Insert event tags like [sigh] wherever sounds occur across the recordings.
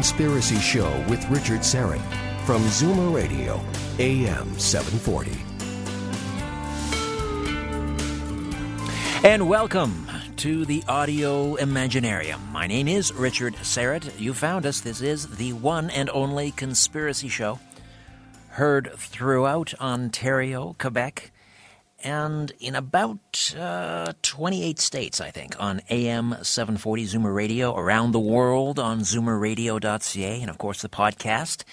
Conspiracy Show with Richard Syrett from Zoomer Radio, AM 740. And welcome to the Audio Imaginarium. My name is Richard Syrett. You found us. This is the one and only conspiracy show heard throughout Ontario, Quebec, and in about uh, 28 states, I think, on AM 740 Zoomer Radio, around the world on zoomerradio.ca, and of course the podcast,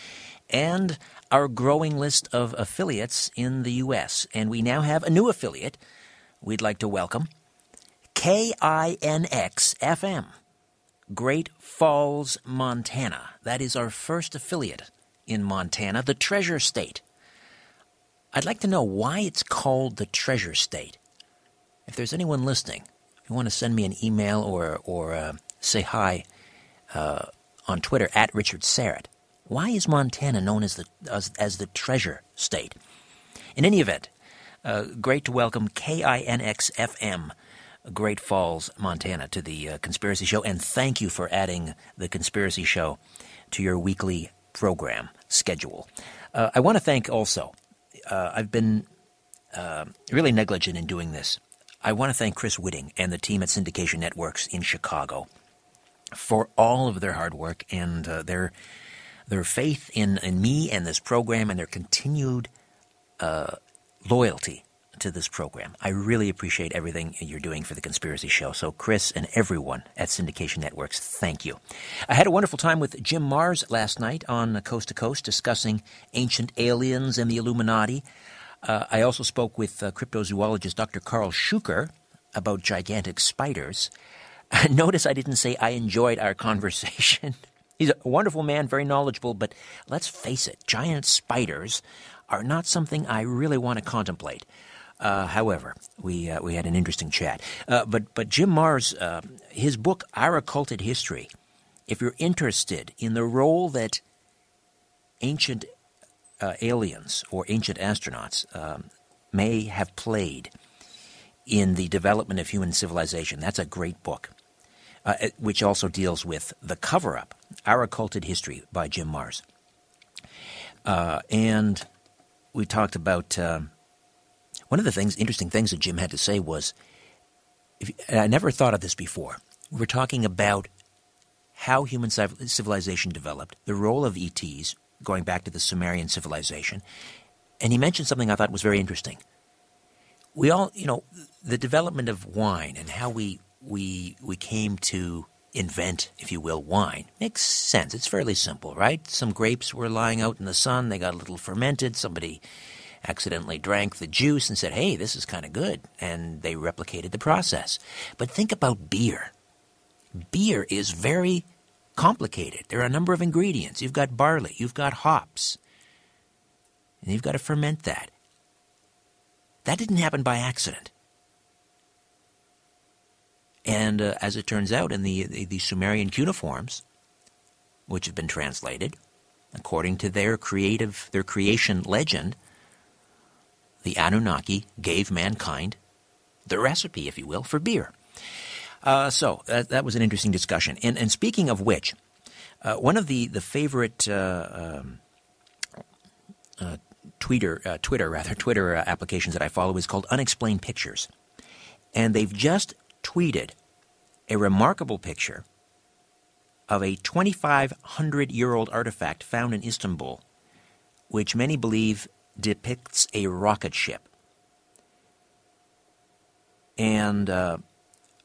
and our growing list of affiliates in the U.S. And we now have a new affiliate we'd like to welcome KINX FM, Great Falls, Montana. That is our first affiliate in Montana, the Treasure State. I'd like to know why it's called the Treasure State. If there's anyone listening, if you want to send me an email or, or uh, say hi uh, on Twitter at Richard Syrett, why is Montana known as the, as, as the Treasure State? In any event, uh, great to welcome KINX FM, Great Falls, Montana, to the uh, Conspiracy Show, and thank you for adding the Conspiracy Show to your weekly program schedule. Uh, I want to thank also uh, I've been uh, really negligent in doing this. I want to thank Chris Whitting and the team at Syndication Networks in Chicago for all of their hard work and uh, their their faith in, in me and this program and their continued uh, loyalty to this program. I really appreciate everything you're doing for the Conspiracy Show. So, Chris and everyone at Syndication Networks, thank you. I had a wonderful time with Jim Marrs last night on Coast to Coast discussing ancient aliens and the Illuminati. Uh, I also spoke with uh, cryptozoologist Dr. Karl Shuker about gigantic spiders. [laughs] Notice I didn't say I enjoyed our [laughs] conversation. He's a wonderful man, very knowledgeable, but let's face it, giant spiders are not something I really want to contemplate. Uh, however, we uh, we had an interesting chat. Uh, but but Jim Marrs, uh, his book Our Occulted History. If you're interested in the role that ancient uh, aliens or ancient astronauts um, may have played in the development of human civilization, that's a great book. Uh, which also deals with the cover-up, Our Occulted History by Jim Marrs. and we talked about um, one of the things, interesting things that Jim had to say was, if, I never thought of this before. We were talking about how human civilization developed, the role of ETs, going back to the Sumerian civilization, and he mentioned something I thought was very interesting. We all, you know, the development of wine and how we we we came to invent, if you will, wine makes sense. It's fairly simple, right? Some grapes were lying out in the sun; they got a little fermented. Somebody accidentally drank the juice and said, hey, this is kind of good. And they replicated the process. But think about beer. Beer is very complicated. There are a number of ingredients. You've got barley, you've got hops, and you've got to ferment that. That didn't happen by accident. And uh, as it turns out, in the, the, the Sumerian cuneiforms, which have been translated, according to their creative, their creation legend, the Anunnaki gave mankind the recipe, if you will, for beer. Uh, so that, that, was an interesting discussion. And, and speaking of which, uh, one of the the favorite uh, um, uh Twitter uh, Twitter rather [laughs] Twitter uh, applications that I follow is called Unexplained Pictures, and they've just tweeted a remarkable picture of a 2,500 year old artifact found in Istanbul, which many believe depicts a rocket ship. And uh,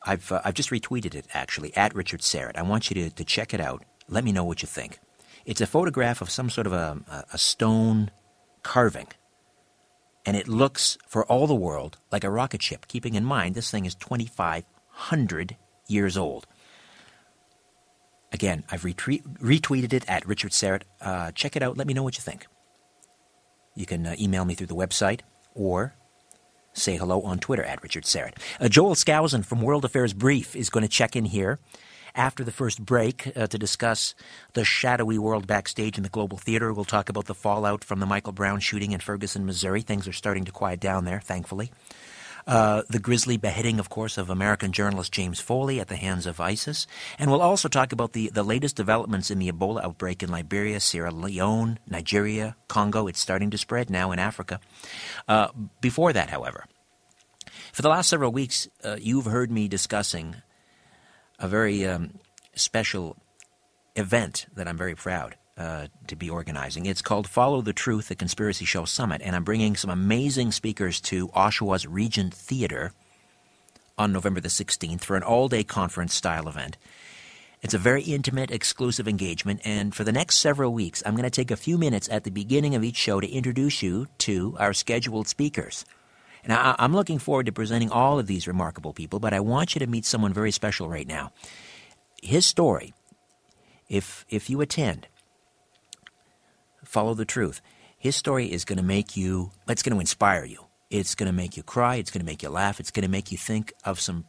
I've, uh, I've just retweeted it actually at Richard Syrett. I want you to, to check it out. Let me know what you think. It's a photograph of some sort of a, a stone carving. And it looks, for all the world, like a rocket ship, keeping in mind this thing is 2,500 years old. Again, I've retweet, retweeted it at Richard Syrett. Uh, check it out. Let me know what you think. You can uh, email me through the website or say hello on Twitter at Richard Syrett. Uh, Joel Skousen from World Affairs Brief is going to check in here after the first break uh, to discuss the shadowy world backstage in the Global Theater. We'll talk about the fallout from the Michael Brown shooting in Ferguson, Missouri. Things are starting to quiet down there, thankfully. Uh, the grisly beheading, of course, of American journalist James Foley at the hands of ISIS. And we'll also talk about the, the latest developments in the Ebola outbreak in Liberia, Sierra Leone, Nigeria, Congo. It's starting to spread now in Africa. Uh, before that, however, for the last several weeks, uh, you've heard me discussing a very um, special event that I'm very proud uh, to be organizing. It's called Follow the Truth, the Conspiracy Show Summit, and I'm bringing some amazing speakers to Oshawa's Regent Theater on November the 16th for an all day conference style event. It's a very intimate, exclusive engagement, and for the next several weeks, I'm going to take a few minutes at the beginning of each show to introduce you to our scheduled speakers. And I, I'm looking forward to presenting all of these remarkable people, but I want you to meet someone very special right now. His story, if, if you attend, follow the truth. His story is going to make you, it's going to inspire you. It's going to make you cry. It's going to make you laugh. It's going to make you think of some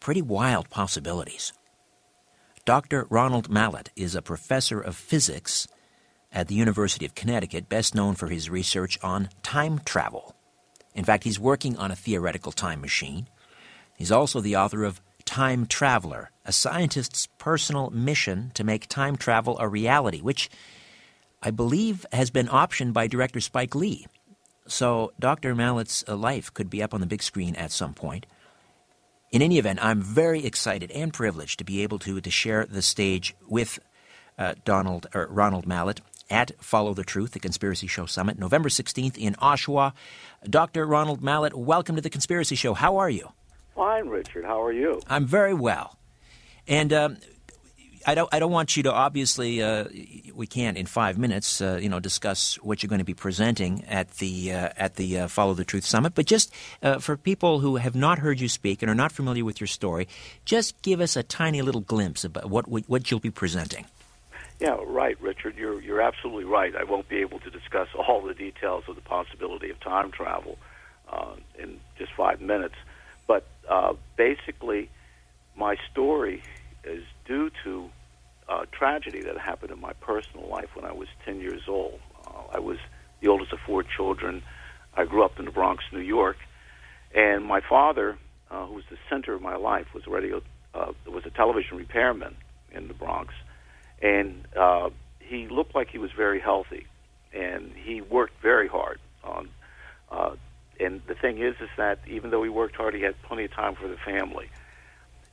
pretty wild possibilities. Dr. Ronald Mallett is a professor of physics at the University of Connecticut, best known for his research on time travel. In fact, he's working on a theoretical time machine. He's also the author of Time Traveler, a scientist's personal mission to make time travel a reality, which I believe has been optioned by director Spike Lee. So Dr. Mallett's uh, life could be up on the big screen at some point. In any event, I'm very excited and privileged to be able to, to share the stage with uh, Donald or Ronald Mallett at Follow the Truth, the Conspiracy Show Summit, November 16th in Oshawa. Dr. Ronald Mallett, welcome to the Conspiracy Show. How are you? Fine, Richard. How are you? I'm very well. And um, I don't. I don't want you to. Obviously, uh, we can't in five minutes. Uh, you know, discuss what you're going to be presenting at the uh, at the uh, Follow the Truth Summit. But just uh, for people who have not heard you speak and are not familiar with your story, just give us a tiny little glimpse about what what you'll be presenting. Yeah, right, Richard. You're you're absolutely right. I won't be able to discuss all the details of the possibility of time travel uh, in just five minutes, but basically, my story is due to a tragedy that happened in my personal life when I was 10 years old. Uh, I was the oldest of four children. I grew up in the Bronx, New York, and my father, uh, who was the center of my life, was a radio uh, was a television repairman in the Bronx and uh, he looked like he was very healthy, and he worked very hard on. Uh, and the thing is, is that even though he worked hard, he had plenty of time for the family.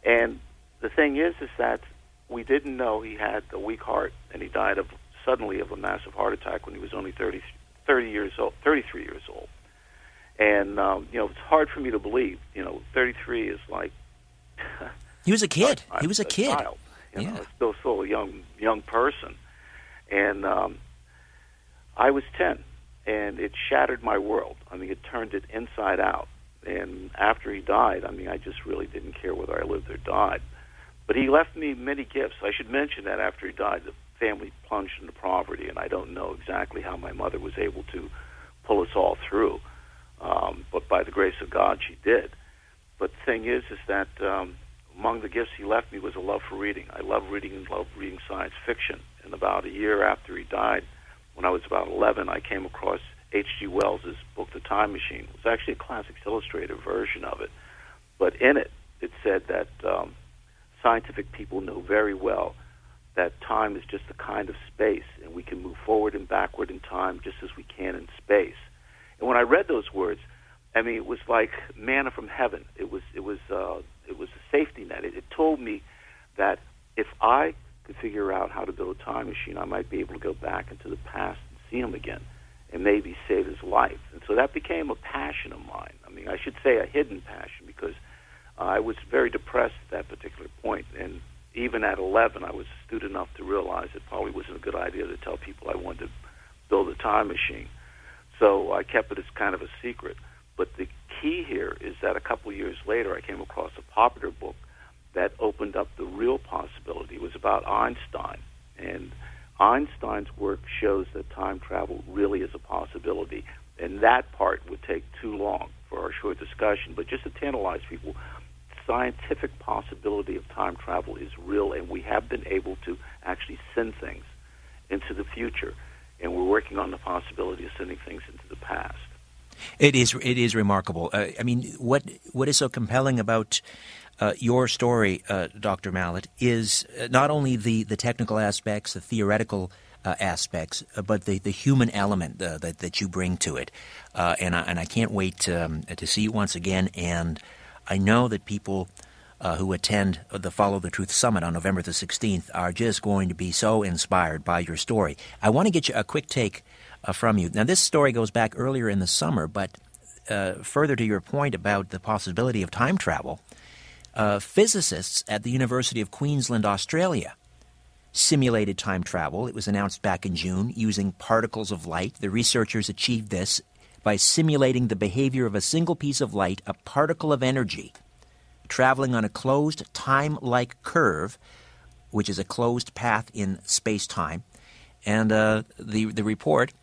And the thing is, is that we didn't know he had a weak heart, and he died of suddenly of a massive heart attack when he was only 30, 30 years old, 33 years old. And um, you know, it's hard for me to believe. You know, 33 is like. [laughs] he was a [laughs] kid. he was a, a kid. Child. You yeah. know, still still a young young person, and um, I was ten, and it shattered my world. I mean, it turned it inside out. And after he died, I mean, I just really didn't care whether I lived or died. But he left me many gifts. I should mention that after he died, the family plunged into poverty, and I don't know exactly how my mother was able to pull us all through. Um, but by the grace of God, she did. But the thing is, is that um, among the gifts he left me was a love for reading. I love reading and love reading science fiction. And about a year after he died, when I was about 11, I came across H.G. Wells' book, The Time Machine. It was actually a Classics Illustrated version of it. But in it, it said that um, scientific people know very well that time is just a kind of space, and we can move forward and backward in time just as we can in space. And when I read those words, I mean, it was like manna from heaven. It was, it was, uh, it was a safety net. It, it told me that if I could figure out how to build a time machine, I might be able to go back into the past and see him again, and maybe save his life. And so that became a passion of mine. I mean, I should say a hidden passion because I was very depressed at that particular point, and even at 11, I was astute enough to realize it probably wasn't a good idea to tell people I wanted to build a time machine. So I kept it as kind of a secret. But the key here is that a couple years later, I came across a popular book that opened up the real possibility. It was about Einstein. And Einstein's work shows that time travel really is a possibility. And that part would take too long for our short discussion. But just to tantalize people, scientific possibility of time travel is real, and we have been able to actually send things into the future. And we're working on the possibility of sending things into the past. It is it is remarkable. Uh, I mean, what what is so compelling about uh, your story, uh, Dr. Mallett, is uh, not only the, the technical aspects, the theoretical uh, aspects, uh, but the, the human element that, that you bring to it. and, I, and I can't wait um, to see you once again. And I know that people uh, who attend the Follow the Truth Summit on November the 16th are just going to be so inspired by your story. I want to get you a quick take uh, from you. Now, this story goes back earlier in the summer, but uh, further to your point about the possibility of time travel, uh, physicists at the University of Queensland, Australia, simulated time travel. It was announced back in June using particles of light. The researchers achieved this by simulating the behavior of a single piece of light, a particle of energy, traveling on a closed time like curve, which is a closed path in space time. And uh, the, the report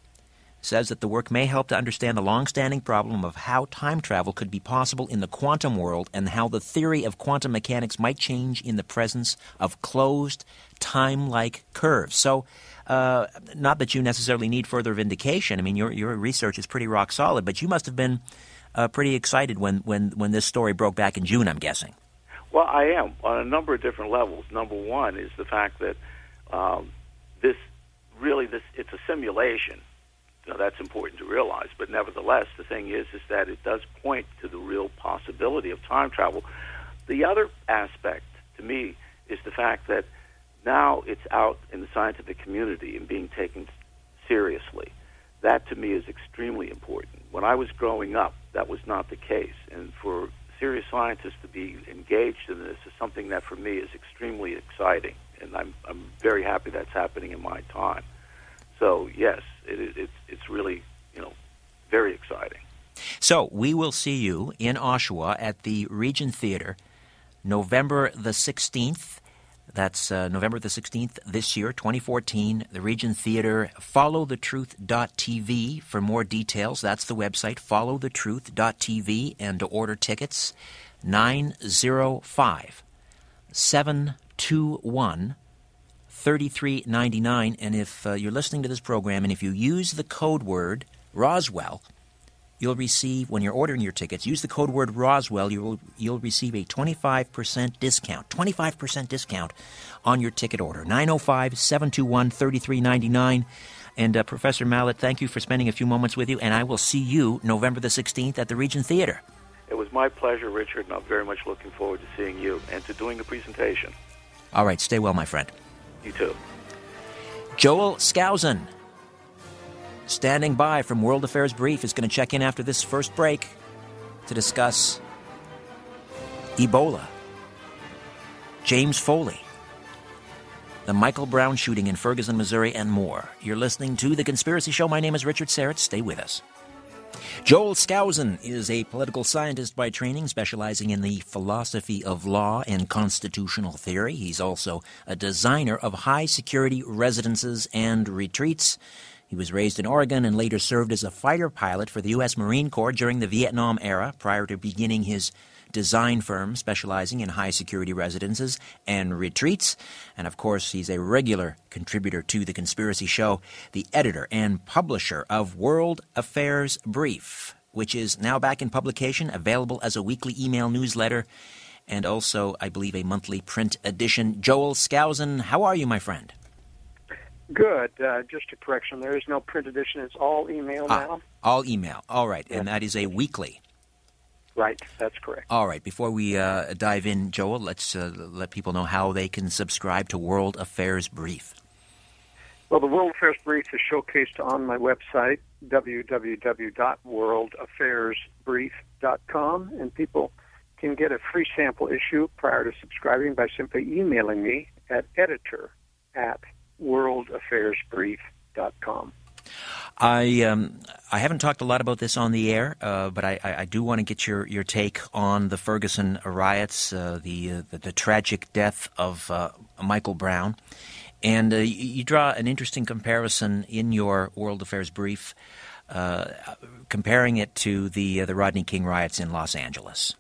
says that the work may help to understand the long-standing problem of how time travel could be possible in the quantum world and how the theory of quantum mechanics might change in the presence of closed time-like curves. So, uh, not that you necessarily need further vindication. I mean, your your research is pretty rock solid, but you must have been uh, pretty excited when, when, when this story broke back in June. I'm guessing. Well, I am on a number of different levels. Number one is the fact that um, this really this it's a simulation now, that's important to realize. But nevertheless, the thing is, is that it does point to the real possibility of time travel. The other aspect, to me, is the fact that now it's out in the scientific community and being taken seriously. That, to me, is extremely important. When I was growing up, that was not the case. And for serious scientists to be engaged in this is something that, for me, is extremely exciting. And I'm, I'm very happy that's happening in my time. So yes, it, it, it's it's really you know very exciting. So we will see you in Oshawa at the Regent Theater, November the sixteenth. That's uh, November the 16th this year, 2014. The Regent Theater, followthetruth.tv for more details. That's the website, followthetruth.tv, and to order tickets, 905 721 $33.99. And if uh, you're listening to this program and if you use the code word Roswell, you'll receive, when you're ordering your tickets, use the code word Roswell, you'll, you'll receive a 25% discount. 25% discount on your ticket order. 905 721 3399. And uh, Professor Mallett, thank you for spending a few moments with you, and I will see you November the 16th at the Regent Theater. It was my pleasure, Richard, and I'm very much looking forward to seeing you and to doing the presentation. All right, stay well, my friend. You too. Joel Skousen, standing by from World Affairs Brief, is going to check in after this first break to discuss Ebola, James Foley, the Michael Brown shooting in Ferguson, Missouri, and more. You're listening to The Conspiracy Show. My name is Richard Syrett. Stay with us. Joel Skousen is a political scientist by training, specializing in the philosophy of law and constitutional theory. He's also a designer of high security residences and retreats. He was raised in Oregon and later served as a fighter pilot for the U.S. Marine Corps during the Vietnam era prior to beginning his design firm specializing in high security residences and retreats. And of course, he's a regular contributor to The Conspiracy Show, the editor and publisher of World Affairs Brief, which is now back in publication, available as a weekly email newsletter and also, I believe, a monthly print edition. Joel Skousen, how are you, my friend? Good. Uh, just a correction. There is no print edition. It's all email ah, now. All email. All right. And that is a weekly. Right. That's correct. All right. Before we uh, dive in, Joel, let's uh, let people know how they can subscribe to World Affairs Brief. Well, the World Affairs Brief is showcased on my website, www.worldaffairsbrief.com, and people can get a free sample issue prior to subscribing by simply emailing me at editor at worldaffairsbrief.com. I um, I haven't talked a lot about this on the air, uh, but I, I, do want to get your, your take on the Ferguson riots, uh, the, uh, the, the tragic death of uh, Michael Brown, and uh, you, draw an interesting comparison in your World Affairs brief, uh, comparing it to the the Rodney King riots in Los Angeles.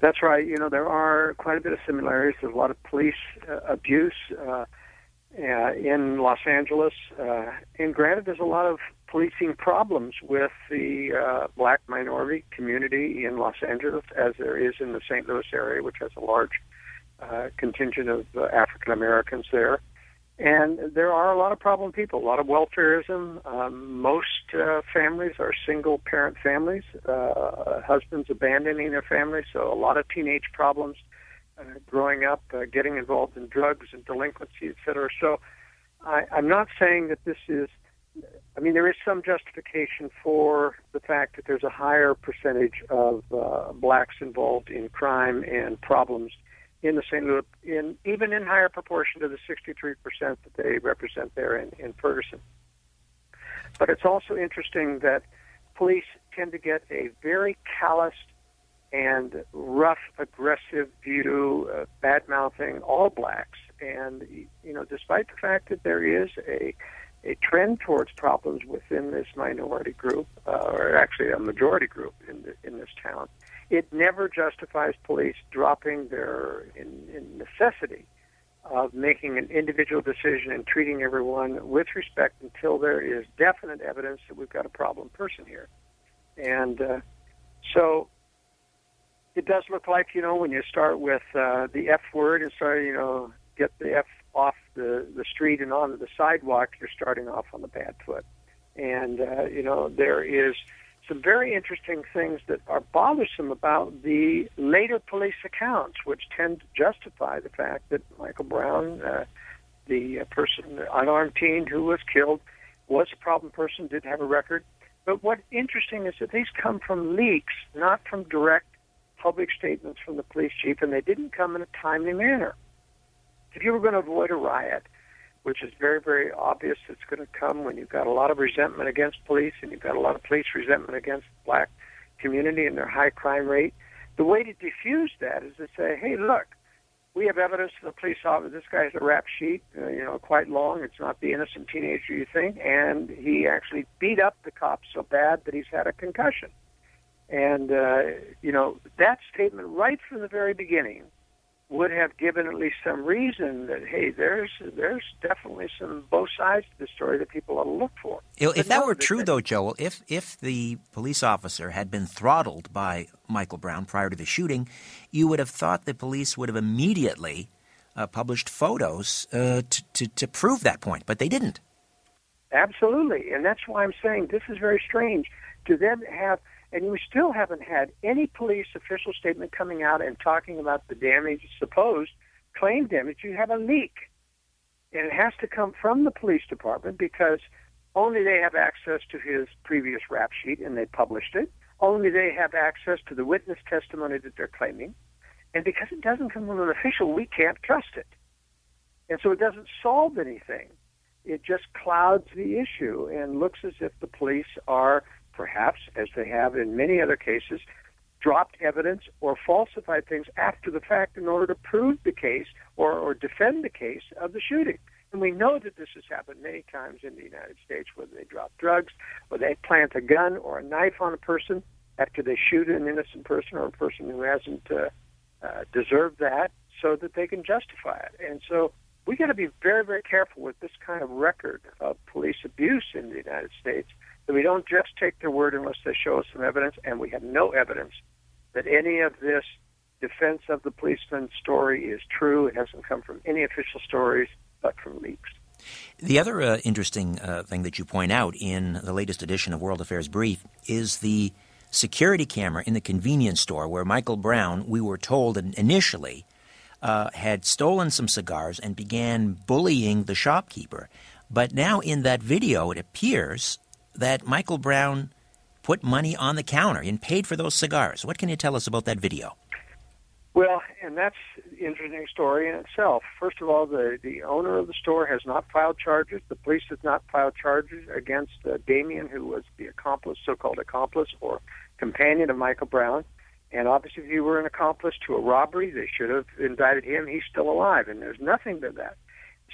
That's right. You know there are quite a bit of similarities. There's a lot of police abuse uh, in Los Angeles. Uh, and granted, there's a lot of policing problems with the uh, black minority community in Los Angeles, as there is in the St. Louis area, which has a large uh, contingent of uh, African Americans there. And there are a lot of problem people, a lot of welfareism. Um, most uh, families are single parent families, uh, husbands abandoning their families, so a lot of teenage problems uh, growing up, uh, getting involved in drugs and delinquency, et cetera. So I, I'm not saying that this is, I mean, there is some justification for the fact that there's a higher percentage of uh, blacks involved in crime and problems in the St. Louis, in even in higher proportion to the 63% that they represent there in, in Ferguson. But it's also interesting that police tend to get a very calloused and rough, aggressive view, uh, bad mouthing all blacks. And, you know, despite the fact that there is a, a trend towards problems within this minority group, uh, or actually a majority group in, the, in this town, it never justifies police dropping their in, in necessity of making an individual decision and treating everyone with respect until there is definite evidence that we've got a problem person here. And uh, so it does look like you know when you start with uh, the F word and start you know get the F off the the street and onto the sidewalk, you're starting off on the bad foot. And uh, you know there is some very interesting things that are bothersome about the later police accounts, which tend to justify the fact that Michael Brown, uh, the uh, person, unarmed teen who was killed, was a problem person, did have a record. But what's interesting is that these come from leaks, not from direct public statements from the police chief, and they didn't come in a timely manner. If you were going to avoid a riot, which is very, very obvious it's going to come when you've got a lot of resentment against police and you've got a lot of police resentment against the black community and their high crime rate, the way to diffuse that is to say, hey, look, we have evidence of the police officer. This guy's a rap sheet, uh, you know, quite long. It's not the innocent teenager you think, and he actually beat up the cops so bad that he's had a concussion. And, uh, you know, that statement right from the very beginning would have given at least some reason that hey, there's there's definitely some both sides to the story that people ought to look for. If that were true, though, Joel, if if the police officer had been throttled by Michael Brown prior to the shooting, you would have thought the police would have immediately uh, published photos uh, to, to to prove that point, but they didn't. Absolutely, and that's why I'm saying this is very strange to then have and we still haven't had any police official statement coming out and talking about the damage, supposed claim damage. You have a leak, and it has to come from the police department because only they have access to his previous rap sheet and they published it. Only they have access to the witness testimony that they're claiming. And because it doesn't come from an official, we can't trust it. And so it doesn't solve anything. It just clouds the issue and looks as if the police are perhaps, as they have in many other cases, dropped evidence or falsified things after the fact in order to prove the case or, or defend the case of the shooting. And we know that this has happened many times in the United States, whether they drop drugs, or they plant a gun or a knife on a person after they shoot an innocent person or a person who hasn't uh, uh, deserved that, so that they can justify it. And so we got to be very, very careful with this kind of record of police abuse in the United States that we don't just take their word unless they show us some evidence, and we have no evidence that any of this defense of the policeman story is true. It hasn't come from any official stories, but from leaks. The other uh, interesting uh, thing that you point out in the latest edition of World Affairs Brief is the security camera in the convenience store where Michael Brown, we were told initially, uh, had stolen some cigars and began bullying the shopkeeper. But now in that video, it appears that Michael Brown put money on the counter and paid for those cigars. What can you tell us about that video? Well, and that's an interesting story in itself. First of all, the, the owner of the store has not filed charges. The police has not filed charges against uh, Damien, who was the accomplice, so-called accomplice or companion of Michael Brown. And obviously, if he were an accomplice to a robbery, they should have indicted him. He's still alive, and there's nothing to that.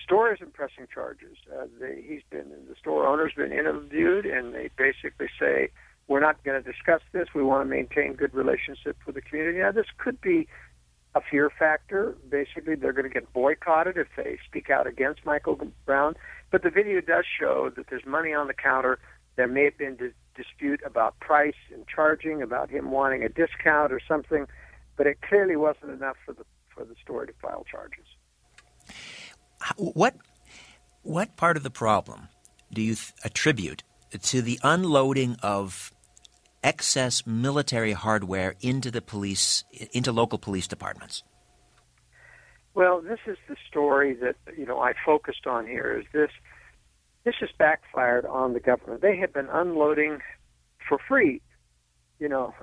Store isn't pressing charges. Uh, they, he's been the store owner's been interviewed, and they basically say we're not going to discuss this. We want to maintain good relationship with the community. Now, this could be a fear factor. Basically, they're going to get boycotted if they speak out against Michael Brown. But the video does show that there's money on the counter. There may have been dis- dispute about price and charging, about him wanting a discount or something, but it clearly wasn't enough for the for the store to file charges. What what part of the problem do you th- attribute to the unloading of excess military hardware into the police into local police departments? Well, this is the story that you know I focused on here. Is this this has backfired on the government? They have been unloading for free, you know,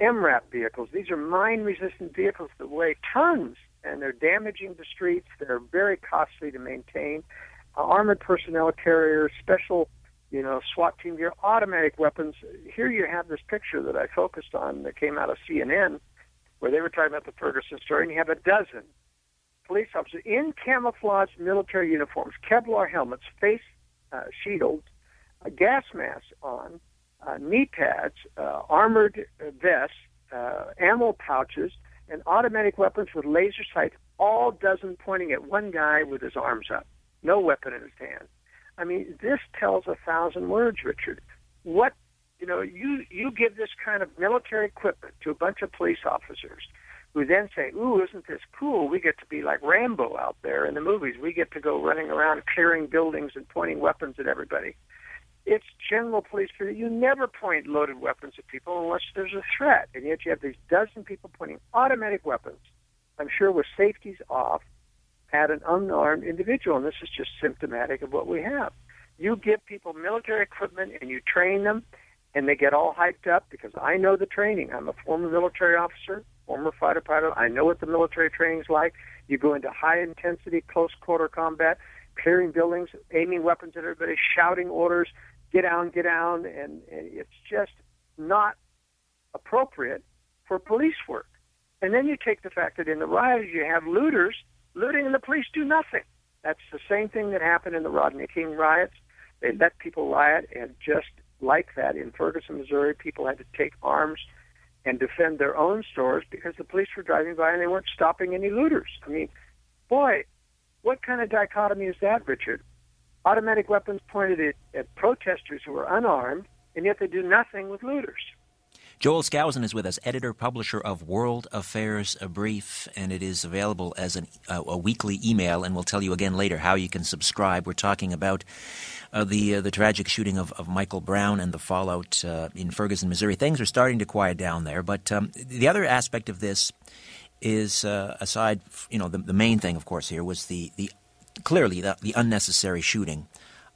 MRAP vehicles. These are mine-resistant vehicles that weigh tons, and they're damaging the streets. They're very costly to maintain. Uh, armored personnel carriers, special you know, SWAT team gear, automatic weapons. Here you have this picture that I focused on that came out of CNN, where they were talking about the Ferguson story, and you have a dozen police officers in camouflage military uniforms, Kevlar helmets, face uh, shields, a gas mask on, uh, knee pads, uh, armored vests, uh, ammo pouches, and automatic weapons with laser sights, all dozen pointing at one guy with his arms up, no weapon in his hand. I mean, this tells a thousand words, Richard. What you know, you you give this kind of military equipment to a bunch of police officers, who then say, "Ooh, isn't this cool? We get to be like Rambo out there in the movies. We get to go running around clearing buildings and pointing weapons at everybody." It's general police. You never point loaded weapons at people unless there's a threat, and yet you have these dozen people pointing automatic weapons. I'm sure with safeties off, at an unarmed individual, and this is just symptomatic of what we have. You give people military equipment and you train them, and they get all hyped up because I know the training. I'm a former military officer, former fighter pilot. I know what the military training is like. You go into high intensity, close quarter combat, clearing buildings, aiming weapons at everybody, shouting orders, get down, get down, and, and it's just not appropriate for police work. And then you take the fact that in the riots you have looters looting and the police do nothing. That's the same thing that happened in the Rodney King riots. They let people riot, and just like that in Ferguson, Missouri, people had to take arms and defend their own stores because the police were driving by and they weren't stopping any looters. I mean, boy, what kind of dichotomy is that, Richard? Automatic weapons pointed at, at protesters who are unarmed, and yet they do nothing with looters. Joel Skousen is with us, editor publisher of World Affairs a Brief, and it is available as an, uh, a weekly email. And we'll tell you again later how you can subscribe. We're talking about uh, the uh, the tragic shooting of, of Michael Brown and the fallout uh, in Ferguson, Missouri. Things are starting to quiet down there, but um, the other aspect of this is uh, aside, you know, the, the main thing, of course, here was the the clearly the, the unnecessary shooting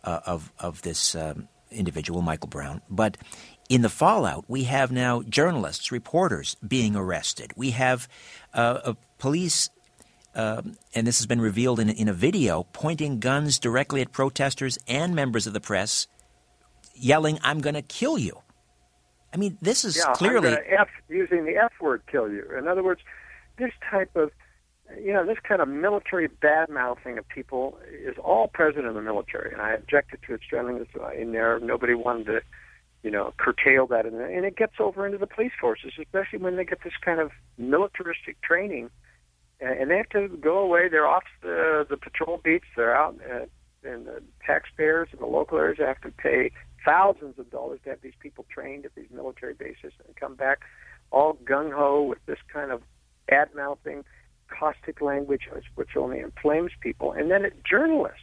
uh, of of this. Um, individual, Michael Brown, but in the fallout, we have now journalists, reporters being arrested. We have uh, police, um, and this has been revealed in, in a video, pointing guns directly at protesters and members of the press, yelling, I'm going to kill you. I mean, this is yeah, clearly. F, using the F word, kill you. In other words, this type of you know, this kind of military bad mouthing of people is all present in the military, and I objected to it strongly in there. Nobody wanted to, you know, curtail that, and, and it gets over into the police forces, especially when they get this kind of militaristic training, and they have to go away. They're off the the patrol beats. They're out, uh, and the taxpayers in the local areas have to pay thousands of dollars to have these people trained at these military bases and come back all gung ho with this kind of bad mouthing caustic language, which only inflames people. And then it, journalists.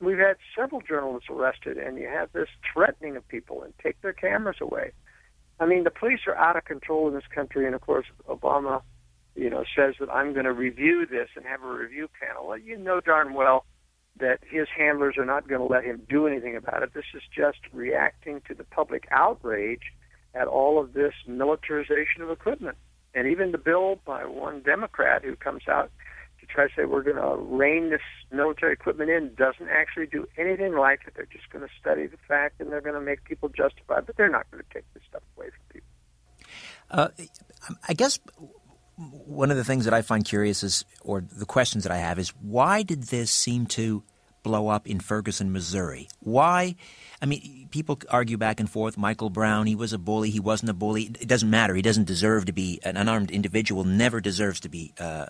We've had several journalists arrested, and you have this threatening of people and take their cameras away. I mean, the police are out of control in this country, and of course, Obama, you know, says that I'm going to review this and have a review panel. Well, you know darn well that his handlers are not going to let him do anything about it. This is just reacting to the public outrage at all of this militarization of equipment and even the bill by one Democrat who comes out to try to say we're going to rein this military equipment in doesn't actually do anything like it. They're just going to study the fact and they're going to make people justify, but they're not going to take this stuff away from people. Uh, I guess one of the things that I find curious is, or the questions that I have is, why did this seem to blow up in Ferguson, Missouri? Why? I mean, people argue back and forth. Michael Brown, he was a bully. He wasn't a bully. It doesn't matter. He doesn't deserve to be an unarmed individual. Never deserves to be uh,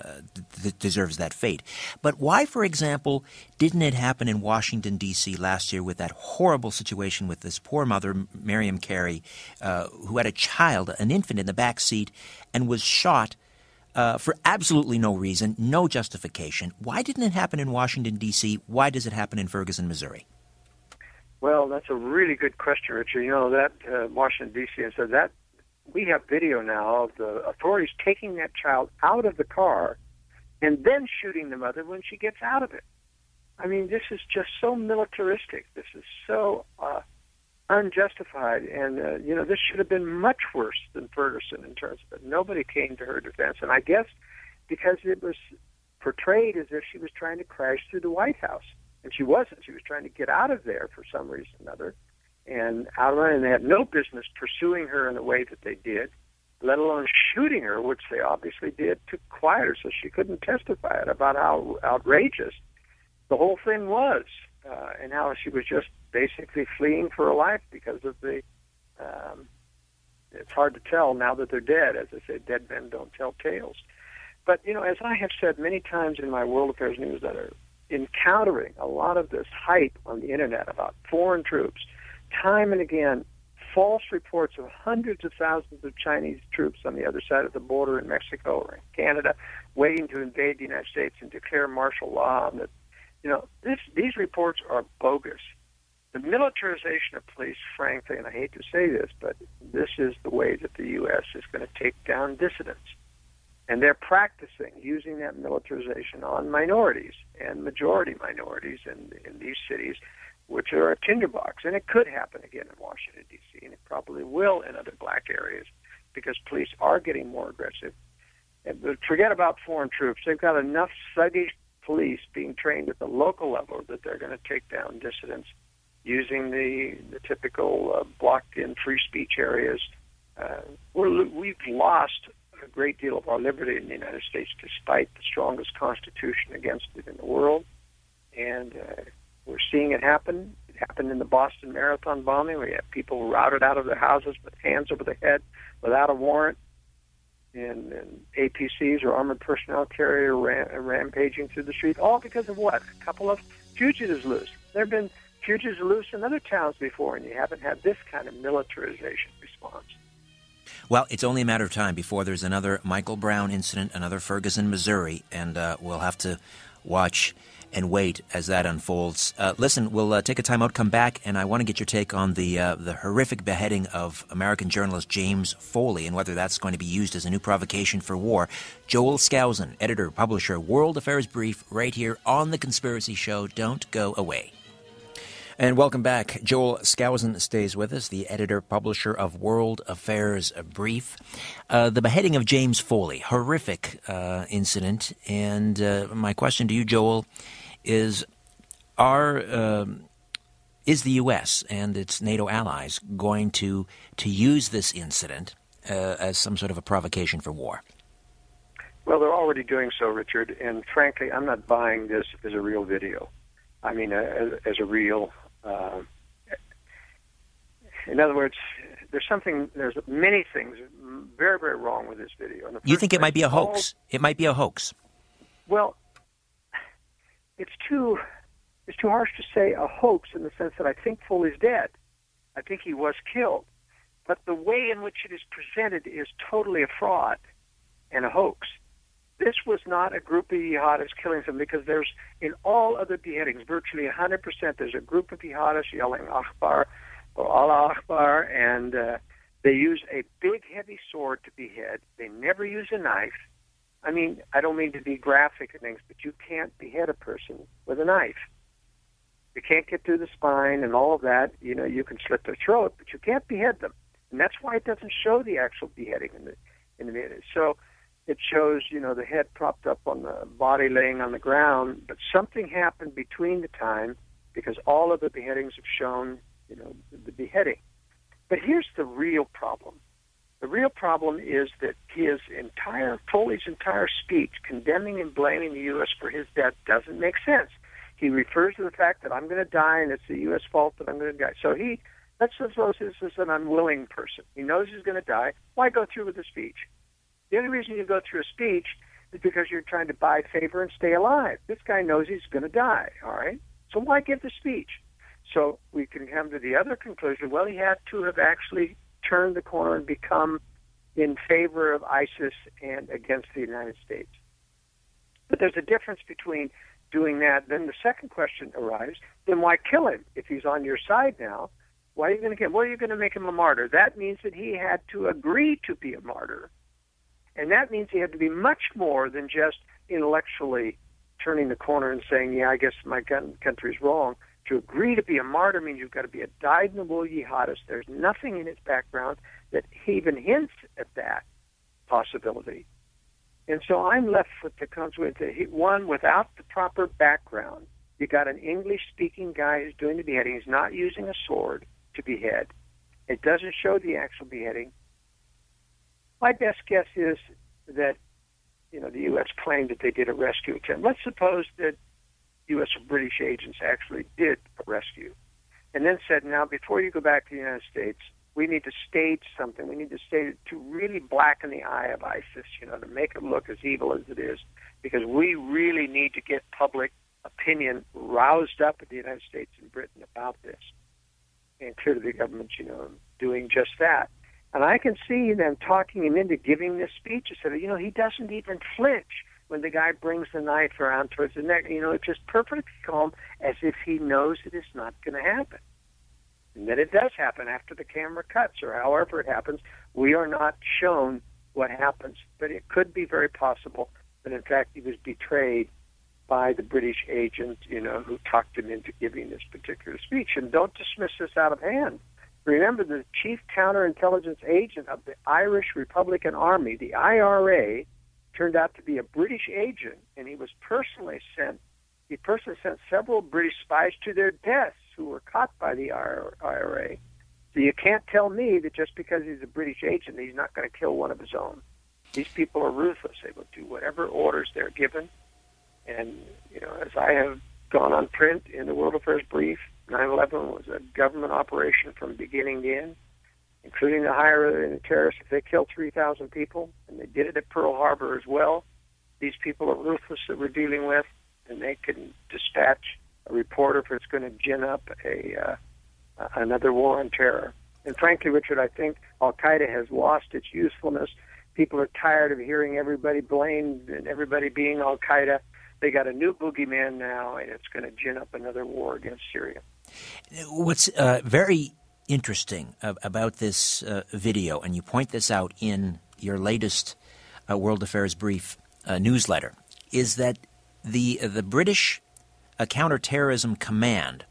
th- deserves that fate. But why, for example, didn't it happen in Washington D.C. last year with that horrible situation with this poor mother, Miriam Carey, uh, who had a child, an infant, in the back seat, and was shot uh, for absolutely no reason, no justification. Why didn't it happen in Washington, D.C.? Why does it happen in Ferguson, Missouri? Well, that's a really good question, Richard. You know, that uh, Washington, D.C., and so that we have video now of the authorities taking that child out of the car and then shooting the mother when she gets out of it. I mean, this is just so militaristic. This is so uh, unjustified. And, uh, you know, this should have been much worse than Ferguson in terms of it. Nobody came to her defense. And I guess because it was portrayed as if she was trying to crash through the White House. And she wasn't. She was trying to get out of there for some reason or another. And out of and they had no business pursuing her in the way that they did, let alone shooting her, which they obviously did to quiet her so she couldn't testify about how outrageous the whole thing was uh, and how she was just basically fleeing for her life because of the. Um, it's hard to tell now that they're dead. As I said, dead men don't tell tales. But you know, as I have said many times in my World Affairs newsletter, encountering a lot of this hype on the internet about foreign troops, time and again, false reports of hundreds of thousands of Chinese troops on the other side of the border in Mexico or in Canada, waiting to invade the United States and declare martial law, and that you know, this, these reports are bogus. The militarization of police, frankly, and I hate to say this, but this is the way that the U.S. is going to take down dissidents. And they're practicing using that militarization on minorities and majority minorities in, in these cities, which are a tinderbox. And it could happen again in Washington, D.C., and it probably will in other black areas because police are getting more aggressive. And forget about foreign troops. They've got enough sluggish police being trained at the local level that they're going to take down dissidents using the, the typical uh, blocked-in free speech areas. Uh, we're, we've lost a great deal of our liberty in the United States despite the strongest constitution against it in the world. And uh, we're seeing it happen. It happened in the Boston Marathon bombing. We had people routed out of their houses with hands over their head without a warrant and, and APCs or armored personnel carrier ram, rampaging through the street, all because of what? A couple of fugitives loose. There have been fugitives loose in other towns before, and you haven't had this kind of militarization response. Well, it's only a matter of time before there's another Michael Brown incident, another Ferguson, Missouri, and uh, we'll have to watch and wait as that unfolds. Uh, listen, we'll uh, take a time out, come back, and I want to get your take on the uh, the horrific beheading of American journalist James Foley and whether that's going to be used as a new provocation for war. Joel Skousen, editor, publisher, World Affairs Brief, right here on the Conspiracy Show. Don't go away. And welcome back. Joel Skousen stays with us, the editor publisher of World Affairs Brief. Uh, the beheading of James Foley, horrific uh, incident. And uh, my question to you, Joel, is are um, is the U.S. and its NATO allies going to to use this incident uh, as some sort of a provocation for war? Well, they're already doing so, Richard. And frankly, I'm not buying this as a real video. I mean, uh, as, as a real. Uh, in other words, there's something. There's many things very, very wrong with this video. You think it might be a hoax? All, it might be a hoax. Well, it's too. It's too harsh to say a hoax in the sense that I think Foley's dead. I think he was killed. But the way in which it is presented is totally a fraud and a hoax. This was not a group of jihadists killing them because there's, in all other beheadings, virtually 100%, there's a group of jihadists yelling Akbar or Allah Akbar, and uh, they use a big, heavy sword to behead. They never use a knife. I mean, I don't mean to be graphic and things, but you can't behead a person with a knife. You can't get through the spine and all of that. You know, you can slit their throat, but you can't behead them, and that's why it doesn't show the actual beheading in the in the video. So it shows, you know, the head propped up on the body laying on the ground, but something happened between the time because all of the beheadings have shown, you know, the beheading. But here's the real problem. The real problem is that his entire, Foley's entire speech condemning and blaming the U.S. for his death doesn't make sense. He refers to the fact that I'm going to die and it's the U.S. fault that I'm going to die. So he, let's suppose this is an unwilling person. He knows he's going to die. Why go through with the speech? The only reason you go through a speech is because you're trying to buy favor and stay alive. This guy knows he's going to die, all right? So why give the speech? So we can come to the other conclusion well, he had to have actually turned the corner and become in favor of ISIS and against the United States. But there's a difference between doing that. Then the second question arises then why kill him? If he's on your side now, why are you going to kill? What are going to make him a martyr? That means that he had to agree to be a martyr. And that means he had to be much more than just intellectually turning the corner and saying, yeah, I guess my country's wrong. To agree to be a martyr means you've got to be a dyed-in-the-wool jihadist. There's nothing in his background that even hints at that possibility. And so I'm left with the consequence that one, without the proper background, you got an English-speaking guy who's doing the beheading. He's not using a sword to behead. It doesn't show the actual beheading. My best guess is that you know the U.S. claimed that they did a rescue attempt. Let's suppose that U.S. or British agents actually did a rescue, and then said, "Now, before you go back to the United States, we need to stage something. We need to stage to really blacken the eye of ISIS, you know, to make it look as evil as it is, because we really need to get public opinion roused up in the United States and Britain about this, and clearly the government's, you know, doing just that." And I can see them talking him into giving this speech. I said, you know, he doesn't even flinch when the guy brings the knife around towards the neck. You know, it's just perfectly calm, as if he knows it is not going to happen. And then it does happen after the camera cuts, or however it happens. We are not shown what happens, but it could be very possible that, in fact, he was betrayed by the British agent, you know, who talked him into giving this particular speech. And don't dismiss this out of hand. Remember, the chief counterintelligence agent of the Irish Republican Army, the IRA, turned out to be a British agent, and he was personally sent. He personally sent several British spies to their deaths who were caught by the IRA. So you can't tell me that just because he's a British agent, he's not going to kill one of his own. These people are ruthless. They will do whatever orders they're given. And you know, as I have gone on print in the World Affairs Brief, 9/11 was a government operation from beginning to end, including the hiring of the terrorists. If they killed 3,000 people, and they did it at Pearl Harbor as well, these people are ruthless that we're dealing with, and they can dispatch a reporter if it's going to gin up a uh, another war on terror. And frankly, Richard, I think Al Qaeda has lost its usefulness. People are tired of hearing everybody blamed and everybody being Al Qaeda. They got a new boogeyman now, and it's going to gin up another war against Syria. What's uh, very interesting about this uh, video, and you point this out in your latest uh, World Affairs Brief uh, newsletter, is that the the British uh, Counterterrorism Command,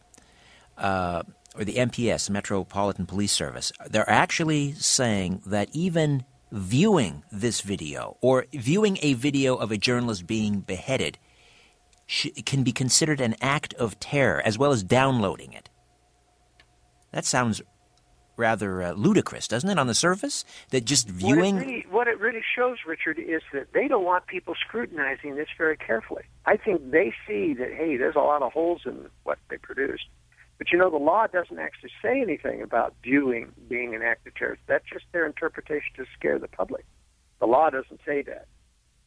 uh, or the MPS, Metropolitan Police Service, they're actually saying that even viewing this video or viewing a video of a journalist being beheaded sh- can be considered an act of terror as well as downloading it. That sounds rather uh, ludicrous, doesn't it, on the surface? That just viewing. What it, really, what it really shows, Richard, is that they don't want people scrutinizing this very carefully. I think they see that, hey, there's a lot of holes in what they produced. But you know, the law doesn't actually say anything about viewing being an act of terror. That's just their interpretation to scare the public. The law doesn't say that.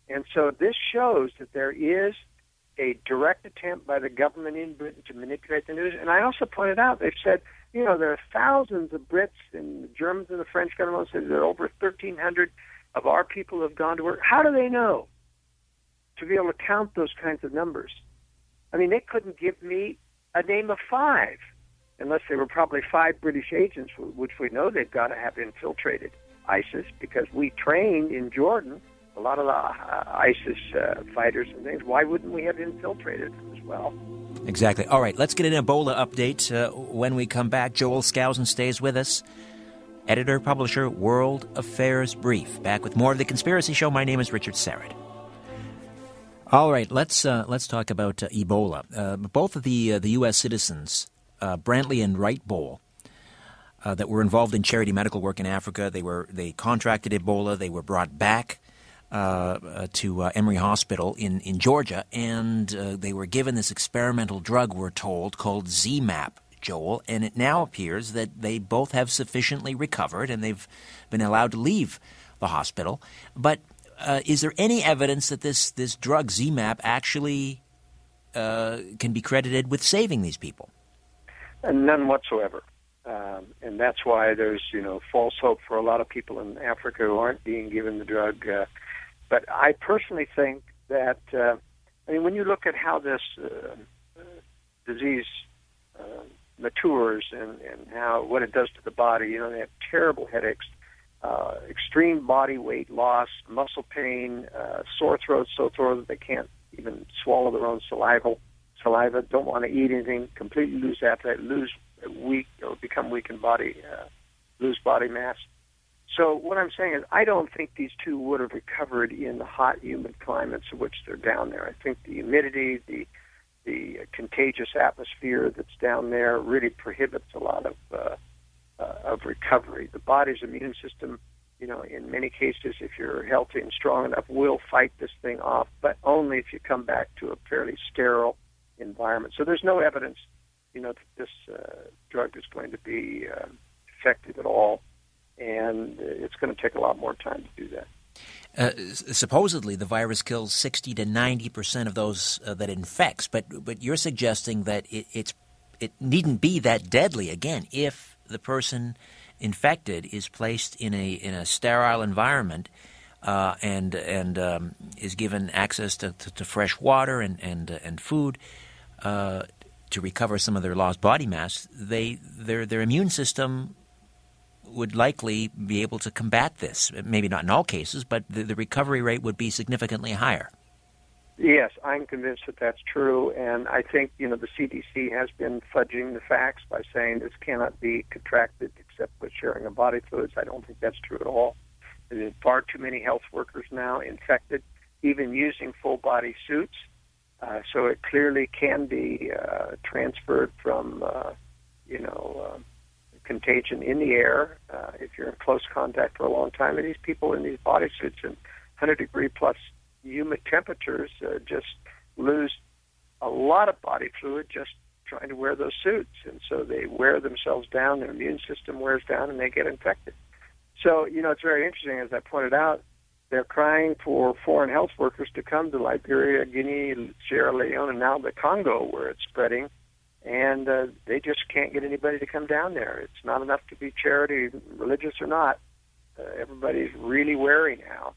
And so this shows that there is a direct attempt by the government in Britain to manipulate the news. And I also pointed out, they've said, you know, there are thousands of Brits and the Germans and the French government said there are over 1,300 of our people have gone to work. How do they know to be able to count those kinds of numbers? I mean, they couldn't give me a name of five, unless they were probably five British agents, which we know they've got to have infiltrated ISIS because we trained in Jordan a lot of the uh, ISIS uh, fighters and things. Why wouldn't we have infiltrated as well? Exactly. All right, let's get an Ebola update uh, when we come back. Joel Skousen stays with us. Editor, publisher, World Affairs Brief. Back with more of the Conspiracy Show. My name is Richard Syrett. All right, let's uh, let's talk about uh, Ebola. Uh, both of the the U.S. citizens, Brantly and Writebol, that were involved in charity medical work in Africa, they were they contracted Ebola. They were brought back to Emory Hospital in in Georgia, and they were given this experimental drug. We're told called ZMapp. Joel, and it now appears that they both have sufficiently recovered and they've been allowed to leave the hospital. But uh, is there any evidence that this this drug ZMapp actually uh, can be credited with saving these people? None whatsoever. Um, and that's why there's you know false hope for a lot of people in Africa who aren't being given the drug. Uh, but I personally think that uh, I mean when you look at how this uh, disease uh, matures and, and how what it does to the body, you know they have terrible headaches uh, extreme body weight loss, muscle pain, uh, sore throat so sore that they can't even swallow their own saliva. Saliva don't want to eat anything, completely lose appetite, lose weak or become weak in body, uh, lose body mass. So what I'm saying is, I don't think these two would have recovered in the hot, humid climates in which they're down there. I think the humidity, the the contagious atmosphere that's down there really prohibits a lot of uh, uh, of recovery. The body's immune system, you know, in many cases, if you're healthy and strong enough, will fight this thing off, but only if you come back to a fairly sterile environment. So there's no evidence, you know, that this uh, drug is going to be uh, effective at all, and it's going to take a lot more time to do that. Uh, supposedly, the virus kills 60 to 90 percent of those uh, that infects, but but you're suggesting that it, it's it needn't be that deadly again if the person infected is placed in a in a sterile environment uh, and and um, is given access to, to, to, fresh water and and uh, and food uh, to recover some of their lost body mass, they their their immune system would likely be able to combat this. Maybe not in all cases, but the, the recovery rate would be significantly higher. Yes, I'm convinced that that's true, and I think you know the CDC has been fudging the facts by saying this cannot be contracted except with sharing of body fluids. I don't think that's true at all. There's far too many health workers now infected, even using full body suits. Uh, so it clearly can be uh, transferred from, uh, you know, uh, contagion in the air uh, if you're in close contact for a long time. And these people in these body suits and 100 degree plus humid temperatures uh, just lose a lot of body fluid just trying to wear those suits. And so they wear themselves down, their immune system wears down, and they get infected. So, you know, it's very interesting, as I pointed out, they're crying for foreign health workers to come to Liberia, Guinea, Sierra Leone, and now the Congo, where it's spreading. And uh, they just can't get anybody to come down there. It's not enough to be charity, religious or not. Uh, everybody's really wary now.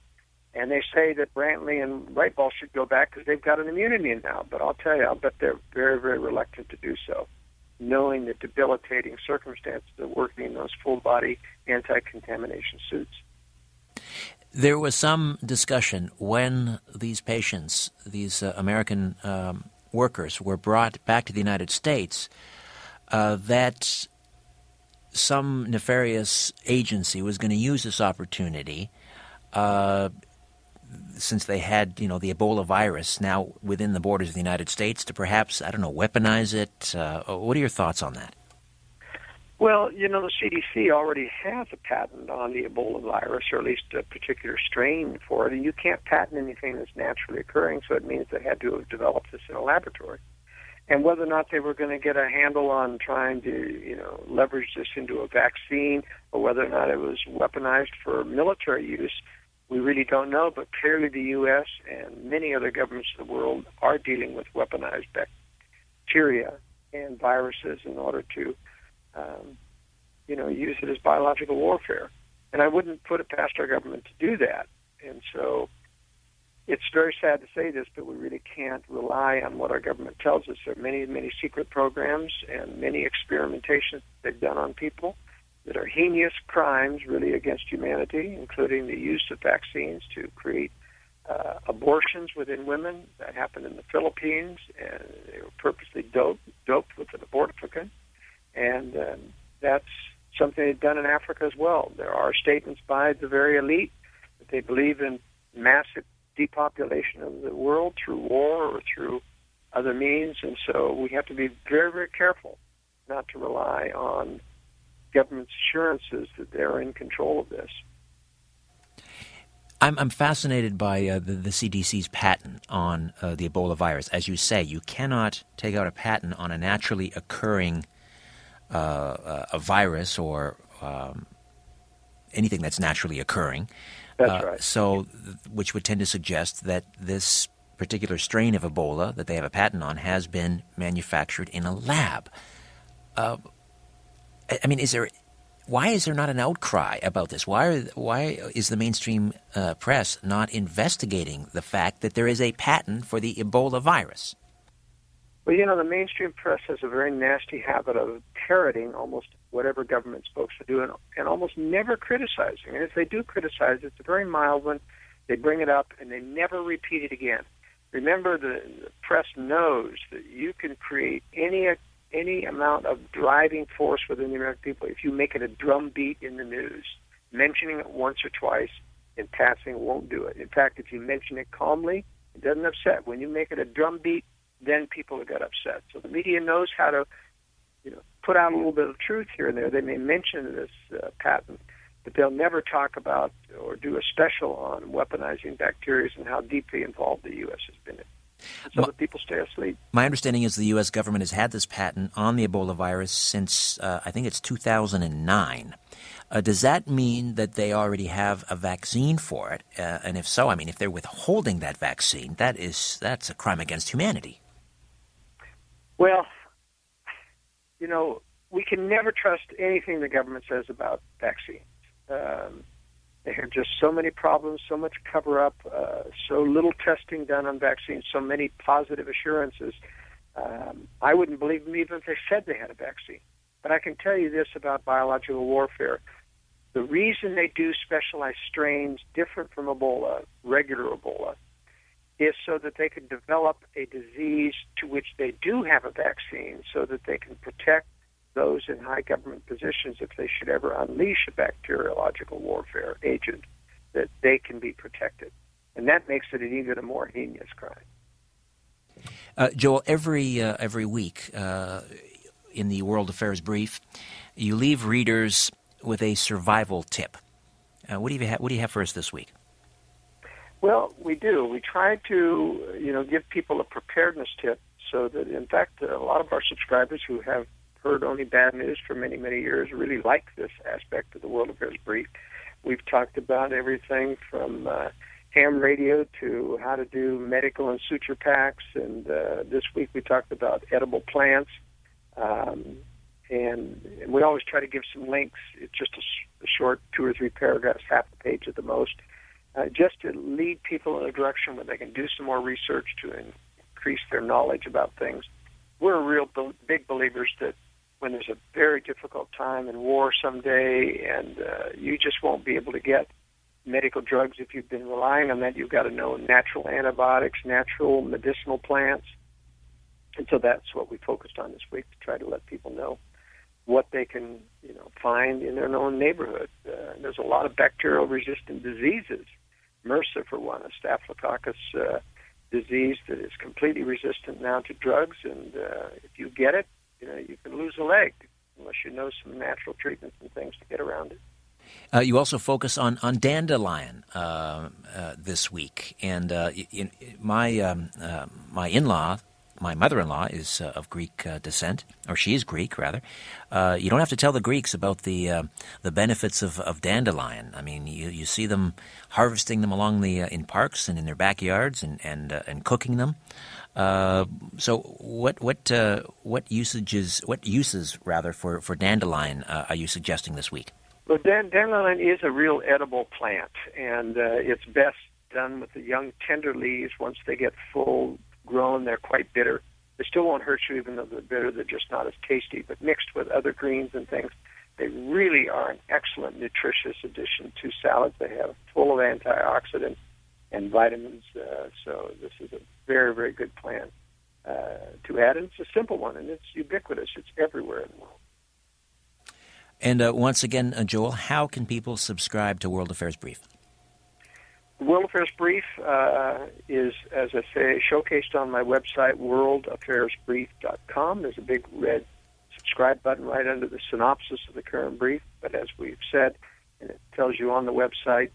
And they say that Brantly and Writebol should go back because they've got an immunity now. But I'll tell you, I'll bet they're very, very reluctant to do so, knowing the debilitating circumstances of working in those full body anti contamination suits. There was some discussion when these patients, these uh, American um, workers, were brought back to the United States uh, that some nefarious agency was going to use this opportunity uh, since they had, you know, the Ebola virus now within the borders of the United States to perhaps, I don't know, weaponize it? Uh, what are your thoughts on that? Well, you know, the CDC already has a patent on the Ebola virus, or at least a particular strain for it, and you can't patent anything that's naturally occurring, so it means they had to have developed this in a laboratory. And whether or not they were going to get a handle on trying to, you know, leverage this into a vaccine, or whether or not it was weaponized for military use, we really don't know. But clearly, the U.S. and many other governments of the world are dealing with weaponized bacteria and viruses in order to um, you know, use it as biological warfare. And I wouldn't put it past our government to do that. And so it's very sad to say this, but we really can't rely on what our government tells us. There are many, many secret programs and many experimentations they've done on people that are heinous crimes, really, against humanity, including the use of vaccines to create uh, abortions within women. That happened in the Philippines, and they were purposely doped, doped with an abortifacient and um, that's something they've done in Africa as well. There are statements by the very elite that they believe in massive depopulation of the world through war or through other means, and so we have to be very, very careful not to rely on government assurances that they're in control of this. I'm, I'm fascinated by uh, the, the, CDC's patent on uh, the Ebola virus. As you say, you cannot take out a patent on a naturally occurring uh, a virus or um, anything that's naturally occurring. That's uh, right. So, which would tend to suggest that this particular strain of Ebola that they have a patent on has been manufactured in a lab. Uh, I mean, is there? Why is there not an outcry about this? Why are, why is the mainstream uh, press not investigating the fact that there is a patent for the Ebola virus? Well, you know, the mainstream press has a very nasty habit of parroting almost whatever government spokesmen do and, and almost never criticizing. And if they do criticize, it's a very mild one. They bring it up and they never repeat it again. Remember, the, the press knows that you can create any any amount of driving force within the American people if you make it a drumbeat in the news. Mentioning it once or twice in passing won't do it. In fact, if you mention it calmly, it doesn't upset. When you make it a drumbeat, then people get upset. So the media knows how to, you know, put out a little bit of truth here and there. They may mention this uh, patent, but they'll never talk about or do a special on weaponizing bacteria and how deeply involved the U.S. has been in. So that people stay asleep. My understanding is the U.S. government has had this patent on the Ebola virus since uh, I think it's 2009. Uh, does that mean that they already have a vaccine for it? Uh, and if so, I mean, if they're withholding that vaccine, that is that's a crime against humanity. Well, you know, we can never trust anything the government says about vaccines. Um, there are just so many problems, so much cover up, uh, so little testing done on vaccines, so many positive assurances. Um, I wouldn't believe them even if they said they had a vaccine. But I can tell you this about biological warfare. The reason they do specialized strains different from Ebola, regular Ebola, is so that they can develop a disease to which they do have a vaccine so that they can protect those in high government positions if they should ever unleash a bacteriological warfare agent that they can be protected. And that makes it an even a more heinous crime. Uh, Joel, every uh, every week uh, in the World Affairs Brief, you leave readers with a survival tip. Uh, what do you have, What do you have for us this week? Well, we do. We try to, you know, give people a preparedness tip so that, in fact, a lot of our subscribers who have heard only bad news for many, many years really like this aspect of the World Affairs Brief. We've talked about everything from uh, ham radio to how to do medical and suture packs, and uh, this week we talked about edible plants. Um, and, we always try to give some links. It's just a, a short two or three paragraphs, half a page at the most uh, just to lead people in a direction where they can do some more research to increase their knowledge about things. We're real big believers that when there's a very difficult time in war someday and uh, you just won't be able to get medical drugs if you've been relying on that, you've got to know natural antibiotics, natural medicinal plants. And so that's what we focused on this week to try to let people know what they can, you know, find in their own neighborhood. Uh, there's a lot of bacterial resistant diseases MRSA, for one, a staphylococcus uh, disease that is completely resistant now to drugs. And uh, if you get it, you know, you can lose a leg unless you know some natural treatments and things to get around it. Uh, you also focus on on dandelion uh, uh, this week, and uh, in, my um, uh, my in law, my mother in law is uh, of Greek uh, descent, or she is Greek rather. Uh, you don't have to tell the Greeks about the uh, the benefits of, of dandelion. I mean, you, you see them harvesting them along the in parks and in their backyards, and and and cooking them. so, what what what usages what uses rather for for dandelion are you suggesting this week? Well, dandelion is a real edible plant, and uh, it's best done with the young tender leaves. Once they get full grown, they're quite bitter. They still won't hurt you, even though they're bitter. They're just not as tasty. But mixed with other greens and things, they really are an excellent nutritious addition to salads. They have full of antioxidants and vitamins. Uh, so this is a very, very good plant uh, to add. And it's a simple one, and it's ubiquitous. It's everywhere in the world. And uh, once again, uh, Joel, how can people subscribe to World Affairs Brief? World Affairs Brief uh, is, as I say, showcased on my website, worldaffairsbrief.com. There's a big red subscribe button right under the synopsis of the current brief. But as we've said, and it tells you on the website,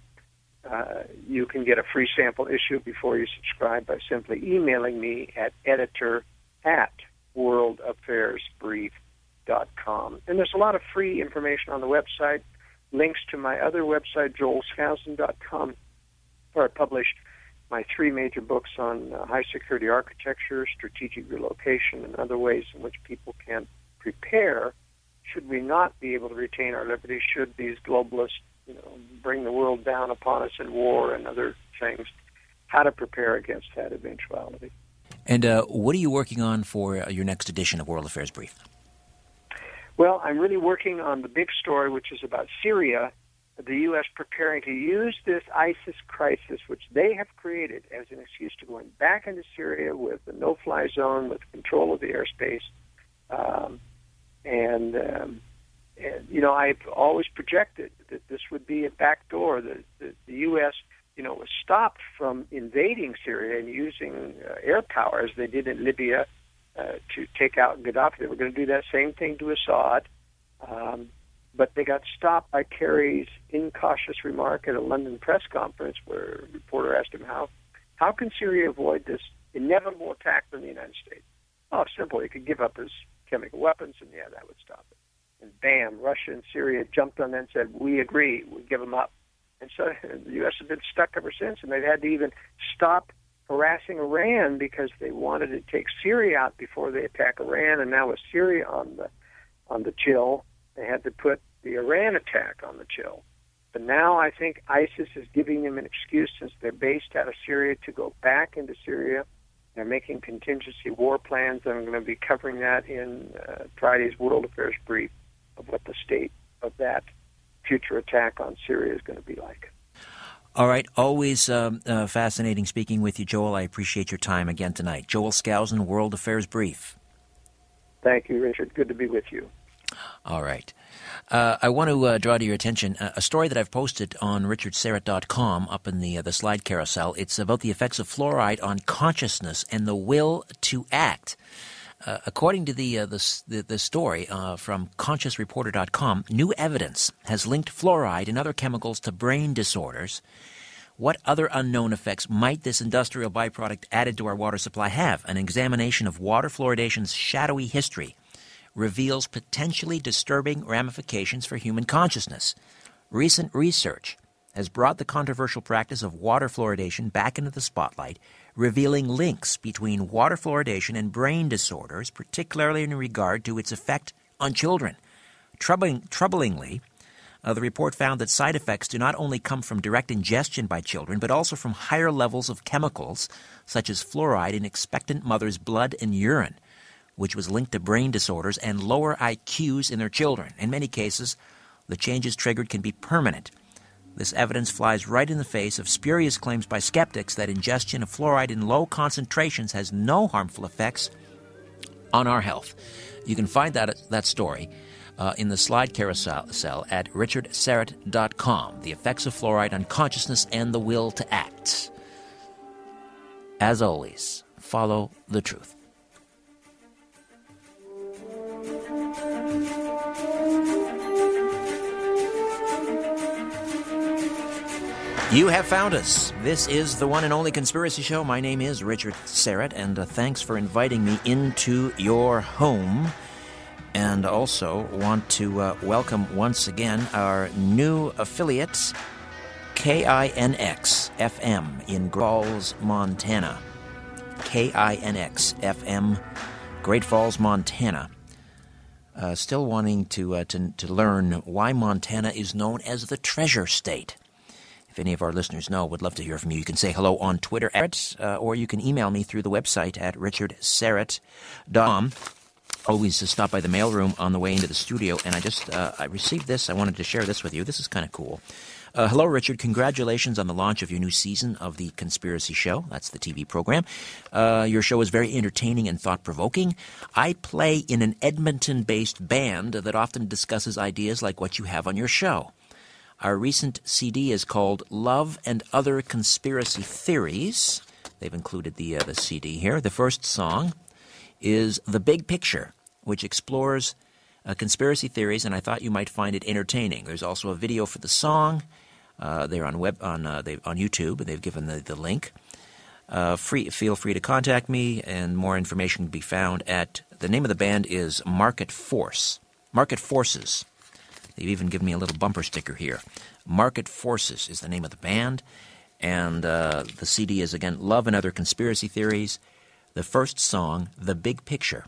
uh, you can get a free sample issue before you subscribe by simply emailing me at editor at worldaffairsbrief.com. And there's a lot of free information on the website, links to my other website, joelskousen.com, I published my three major books on uh, high security architecture, strategic relocation, and other ways in which people can prepare should we not be able to retain our liberty, should these globalists you know, bring the world down upon us in war and other things, how to prepare against that eventuality. And uh, what are you working on for uh, your next edition of World Affairs Brief? Well, I'm really working on the big story, which is about Syria, the U.S. preparing to use this ISIS crisis, which they have created, as an excuse to going back into Syria with the no-fly zone, with control of the airspace, um, and, um, and you know I've always projected that this would be a backdoor. The, the, the U.S. you know was stopped from invading Syria and using uh, air power as they did in Libya uh, to take out Gaddafi. They were going to do that same thing to Assad, um, but they got stopped by Kerry's incautious remark at a London press conference where a reporter asked him how how can Syria avoid this inevitable attack from the United States? Oh, simple. He could give up his chemical weapons, and yeah, that would stop it. And bam, Russia and Syria jumped on that and said, "We agree. We give them up." And so [laughs] the U.S. has been stuck ever since, and they've had to even stop harassing Iran because they wanted to take Syria out before they attack Iran, and now with Syria on the on the chill, they had to put the Iran attack on the chill. But now I think ISIS is giving them an excuse since they're based out of Syria to go back into Syria. They're making contingency war plans. I'm going to be covering that in uh, Friday's World Affairs brief of what the state of that future attack on Syria is going to be like. All right. Always um, uh, fascinating speaking with you, Joel. I appreciate your time again tonight. Joel Skousen, World Affairs Brief. Thank you, Richard. Good to be with you. All right. Uh, I want to uh, draw to your attention a story that I've posted on richardsyrett.com up in the uh, the slide carousel. It's about the effects of fluoride on consciousness and the will to act. Uh, according to the, uh, the, the, the, story uh, from ConsciousReporter.com, new evidence has linked fluoride and other chemicals to brain disorders. What other unknown effects might this industrial byproduct added to our water supply have? An examination of water fluoridation's shadowy history reveals potentially disturbing ramifications for human consciousness. Recent research has brought the controversial practice of water fluoridation back into the spotlight revealing links between water fluoridation and brain disorders, particularly in regard to its effect on children. Troubling, troublingly, uh, the report found that side effects do not only come from direct ingestion by children, but also from higher levels of chemicals, such as fluoride in expectant mothers' blood and urine, which was linked to brain disorders and lower IQs in their children. In many cases, the changes triggered can be permanent. This evidence flies right in the face of spurious claims by skeptics that ingestion of fluoride in low concentrations has no harmful effects on our health. You can find that, that story uh, in the slide carousel at richardsyrett.com The Effects of Fluoride on Consciousness and the Will to Act. As always, follow the truth. You have found us. This is the one and only Conspiracy Show. My name is Richard Syrett, and uh, thanks for inviting me into your home. And also want to uh, welcome once again our new affiliate, KINX FM in Great Falls, Montana. KINX FM, Great Falls, Montana. Uh, still wanting to, uh, to, to learn why Montana is known as the Treasure State. If any of our listeners know, would love to hear from you. You can say hello on Twitter at, uh, or you can email me through the website at richardsyrett.com. Always to stop by the mailroom on the way into the studio, and I just uh, I received this. I wanted to share this with you. This is kind of cool. Uh, hello, Richard. Congratulations on the launch of your new season of The Conspiracy Show. That's the TV program. Uh, your show is very entertaining and thought provoking. I play in an Edmonton based band that often discusses ideas like what you have on your show. Our recent CD is called Love and Other Conspiracy Theories. They've included the, uh, the CD here. The first song is The Big Picture, which explores uh, conspiracy theories, and I thought you might find it entertaining. There's also a video for the song. Uh, they're on web on uh, they on YouTube, and they've given the, the link. Uh, free, feel free to contact me, and more information can be found at the name of the band is Market Force. Market Forces. They've even given me a little bumper sticker here. Market Forces is the name of the band. And uh, the CD is, again, Love and Other Conspiracy Theories. The first song, The Big Picture.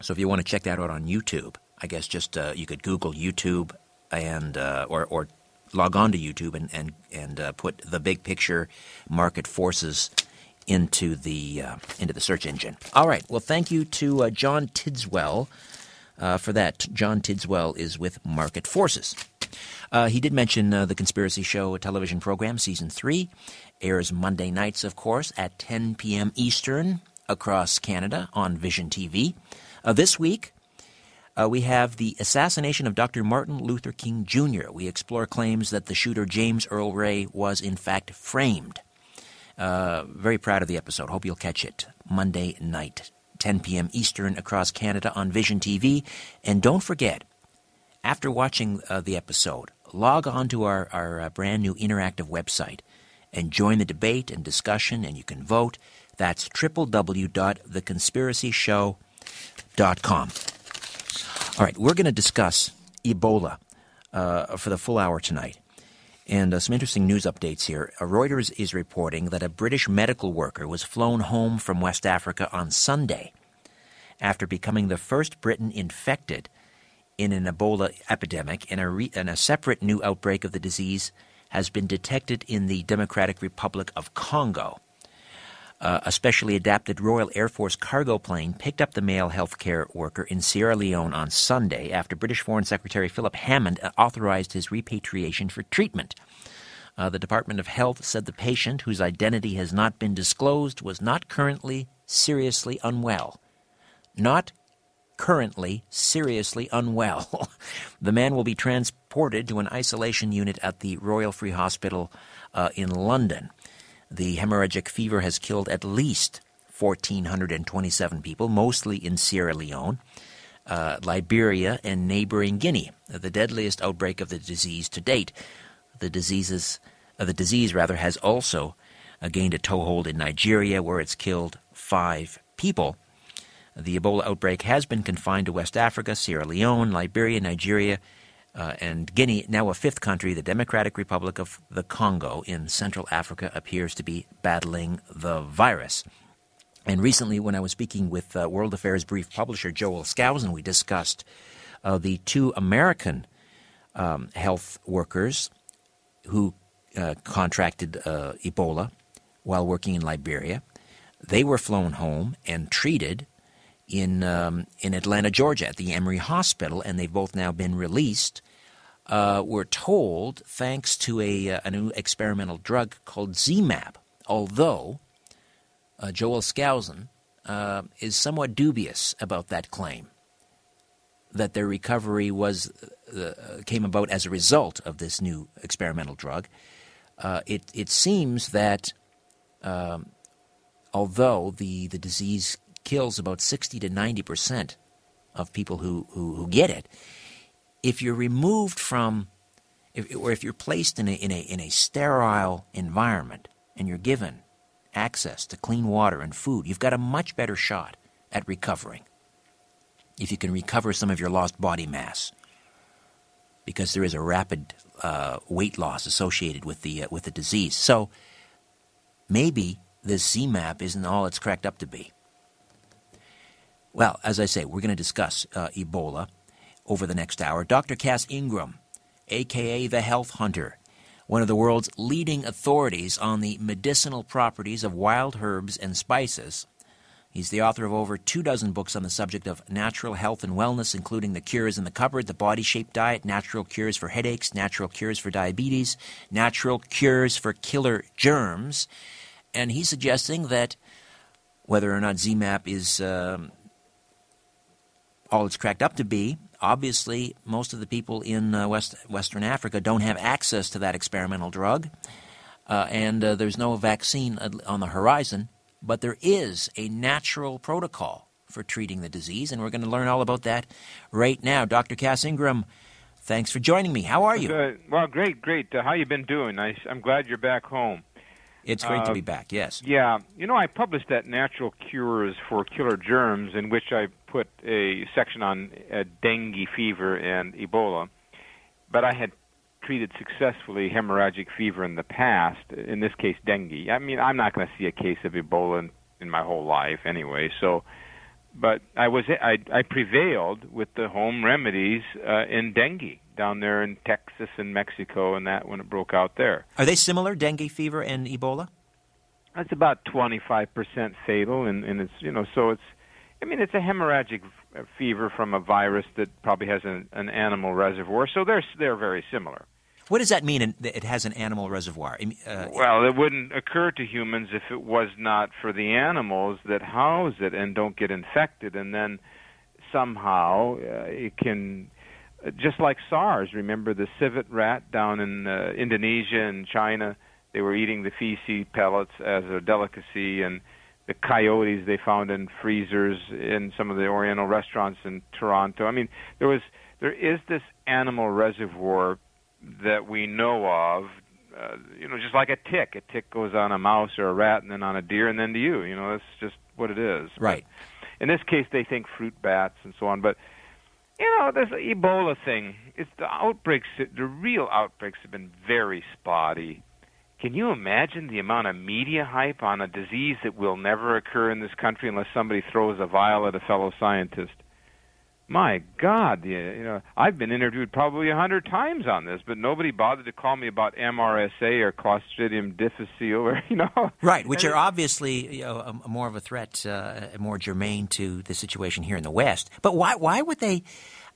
So if you want to check that out on YouTube, I guess just uh, you could Google YouTube and uh, or, or log on to YouTube and and, and uh, put The Big Picture Market Forces into the uh, into the search engine. All right. Well, thank you to uh, John Tidswell uh, for that. John Tidswell is with Market Forces. Uh, he did mention uh, the Conspiracy Show television program, season three, airs Monday nights, of course, at 10 p.m. Eastern across Canada on Vision TV. Uh, this week, uh, we have the assassination of Dr. Martin Luther King Jr. We explore claims that the shooter James Earl Ray was in fact framed. Uh, very proud of the episode. Hope you'll catch it Monday night, 10 p.m. Eastern across Canada on Vision TV. And don't forget, after watching uh, the episode, log on to our, our uh, brand new interactive website and join the debate and discussion, and you can vote. That's www.theconspiracyshow.com. All right, we're going to discuss Ebola uh, for the full hour tonight. And uh, some interesting news updates here. Uh, Reuters is reporting that a British medical worker was flown home from West Africa on Sunday after becoming the first Briton infected in an Ebola epidemic, and a, re- and a separate new outbreak of the disease has been detected in the Democratic Republic of Congo. Uh, a specially adapted Royal Air Force cargo plane picked up the male healthcare worker in Sierra Leone on Sunday after British Foreign Secretary Philip Hammond authorized his repatriation for treatment. Uh, the Department of Health said the patient, whose identity has not been disclosed, was not currently seriously unwell. Not currently seriously unwell. [laughs] the man will be transported to an isolation unit at the Royal Free Hospital uh, in London. The hemorrhagic fever has killed at least 1,427 people, mostly in Sierra Leone, uh, Liberia, and neighboring Guinea, the deadliest outbreak of the disease to date. The diseases, uh, the disease rather, has also uh, gained a toehold in Nigeria, where it's killed five people. The Ebola outbreak has been confined to West Africa, Sierra Leone, Liberia, Nigeria, uh, and Guinea, now a fifth country, the Democratic Republic of the Congo in Central Africa, appears to be battling the virus. And recently, when I was speaking with uh, World Affairs Brief publisher Joel Skousen, we discussed uh, the two American um, health workers who uh, contracted uh, Ebola while working in Liberia. They were flown home and treated in um, in Atlanta, Georgia, at the Emory Hospital, and they've both now been released. Uh, we're told thanks to a, uh, a new experimental drug called ZMapp, although uh, Joel Skousen uh, is somewhat dubious about that claim that their recovery was uh, came about as a result of this new experimental drug. Uh, it it seems that um, although the, the disease kills about 60 to 90 percent of people who, who, who get it. If you're removed from if, or if you're placed in a, in, a, in a sterile environment and you're given access to clean water and food, you've got a much better shot at recovering. If you can recover some of your lost body mass, because there is a rapid uh, weight loss associated with the uh, with the disease. So maybe this ZMapp isn't all it's cracked up to be. Well, as I say, we're going to discuss uh, Ebola over the next hour. Dr. Cass Ingram, aka the Health Hunter, one of the world's leading authorities on the medicinal properties of wild herbs and spices. He's the author of over two dozen books on the subject of natural health and wellness, including The Cures in the Cupboard, The Body Shape Diet, Natural Cures for Headaches, Natural Cures for Diabetes, Natural Cures for Killer Germs. And he's suggesting that whether or not ZMapp is um, all it's cracked up to be, obviously most of the people in uh, West, Western Africa don't have access to that experimental drug, uh, and uh, there's no vaccine on the horizon, but there is a natural protocol for treating the disease, and we're going to learn all about that right now. Dr. Cass Ingram, thanks for joining me. How are you? well, great, great. Uh, how you been doing? I, I'm glad you're back home. It's great uh, to be back, yes. Yeah. You know, I published that Natural Cures for Killer Germs, in which I put a section on uh, dengue fever and Ebola. But I had treated successfully hemorrhagic fever in the past, in this case, dengue. I mean, I'm not going to see a case of Ebola in, in my whole life anyway, so. But I was I, I prevailed with the home remedies uh, in dengue down there in Texas and Mexico and that when it broke out there. Are they similar, dengue fever and Ebola? That's about 25% fatal, and, and it's, you know, so it's, I mean, it's a hemorrhagic fever from a virus that probably has an, an animal reservoir, so they're, they're very similar. What does that mean? It has an animal reservoir. Uh, well, it wouldn't occur to humans if it was not for the animals that house it and don't get infected, and then somehow uh, it can just like SARS. Remember the civet rat down in uh, Indonesia and China? They were eating the feces pellets as a delicacy, and the coyotes they found in freezers in some of the Oriental restaurants in Toronto. I mean, there was there is this animal reservoir that we know of. Uh, you know, just like a tick. A tick goes on a mouse or a rat, and then on a deer, and then to you. You know, that's just what it is. Right. But in this case, they think fruit bats and so on, but you know, this Ebola thing, it's the outbreaks, the real outbreaks have been very spotty. Can you imagine the amount of media hype on a disease that will never occur in this country unless somebody throws a vial at a fellow scientist? my God, you, know, I've been interviewed probably a hundred times on this, but nobody bothered to call me about MRSA or Clostridium difficile, [laughs] or you know, right, which are obviously you know, more of a threat, uh, more germane to the situation here in the West. But why, why would they?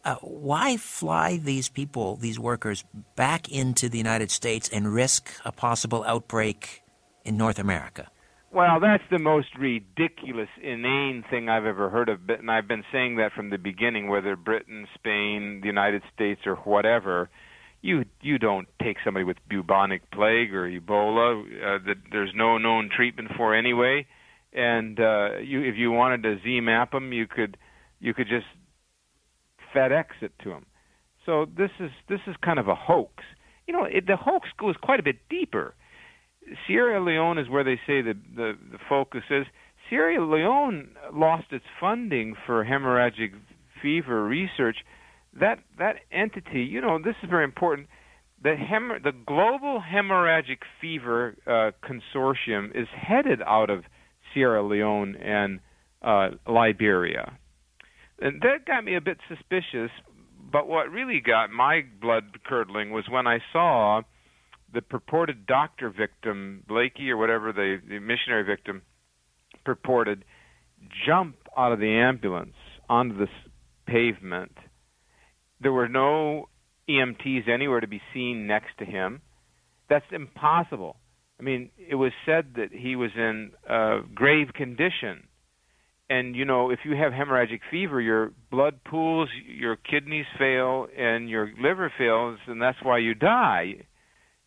Uh, why fly these people, these workers, back into the United States and risk a possible outbreak in North America? Well, that's the most ridiculous, inane thing I've ever heard of, and I've been saying that from the beginning. Whether Britain, Spain, the United States, or whatever, you you don't take somebody with bubonic plague or Ebola uh, that there's no known treatment for anyway, and uh, you if you wanted to ZMapp them, you could you could just FedEx it to them. So this is this is kind of a hoax. You know, it, the hoax goes quite a bit deeper Sierra Leone is where they say the, the, the focus is. Sierra Leone lost its funding for hemorrhagic fever research. That that entity, you know, this is very important. The hem- the Global Hemorrhagic Fever uh, Consortium is headed out of Sierra Leone and uh, Liberia, and that got me a bit suspicious. But what really got my blood curdling was when I saw the purported doctor victim, Blakey or whatever the, the missionary victim purported, jump out of the ambulance onto the pavement. There were no EMTs anywhere to be seen next to him. That's impossible. I mean, it was said that he was in a grave condition. And, you know, if you have hemorrhagic fever, your blood pools, your kidneys fail, and your liver fails, and that's why you die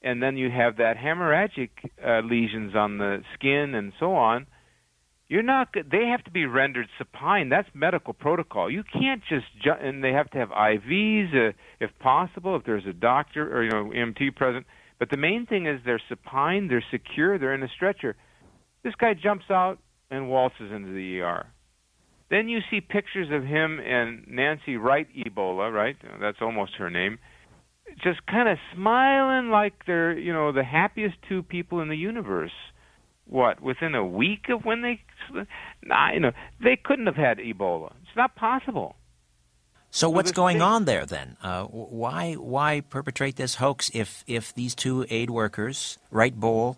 and then you have that hemorrhagic uh, lesions on the skin and so on. You're not. They have to be rendered supine. That's medical protocol. You can't just ju- and they have to have IVs uh, if possible. If there's a doctor or you know EMT present. But the main thing is they're supine, they're secure, they're in a stretcher. This guy jumps out and waltzes into the ER. Then you see pictures of him and Nancy Wright Ebola, right? That's almost her name. Just kind of smiling like they're, you know, the happiest two people in the universe. What, within a week of when they nah, you know, they couldn't have had Ebola. It's not possible. So, what's going on there then? Uh, why why perpetrate this hoax if if these two aid workers, Writebol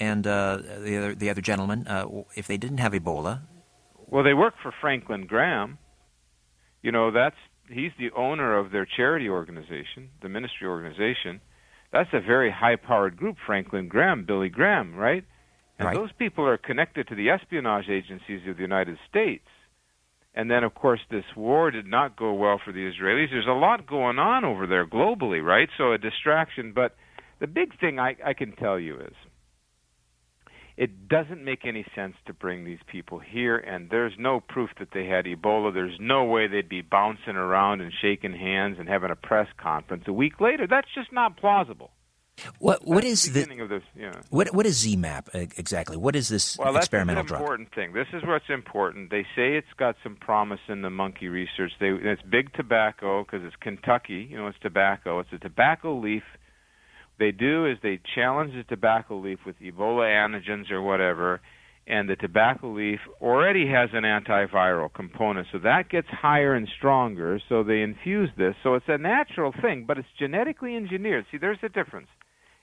and uh, the other the other gentleman, uh, if they didn't have Ebola, well, they work for Franklin Graham. You know, that's he's the owner of their charity organization, the ministry organization. That's a very high-powered group, Franklin Graham, Billy Graham, right? And right. those people are connected to the espionage agencies of the United States. And then, of course, this war did not go well for the Israelis. There's a lot going on over there globally, right? So a distraction. But the big thing I, I can tell you is it doesn't make any sense to bring these people here, and there's no proof that they had Ebola. There's no way they'd be bouncing around and shaking hands and having a press conference a week later. That's just not plausible. What what that's is the the, of this? Yeah. what what is ZMapp exactly? What is this well, experimental that's an drug? important thing. This is what's important. They say it's got some promise in the monkey research. They it's big tobacco because it's Kentucky. You know, it's tobacco. It's a tobacco leaf they do is they challenge the tobacco leaf with Ebola antigens or whatever, and the tobacco leaf already has an antiviral component, so that gets higher and stronger. So they infuse this. So it's a natural thing, but it's genetically engineered. See, there's a difference.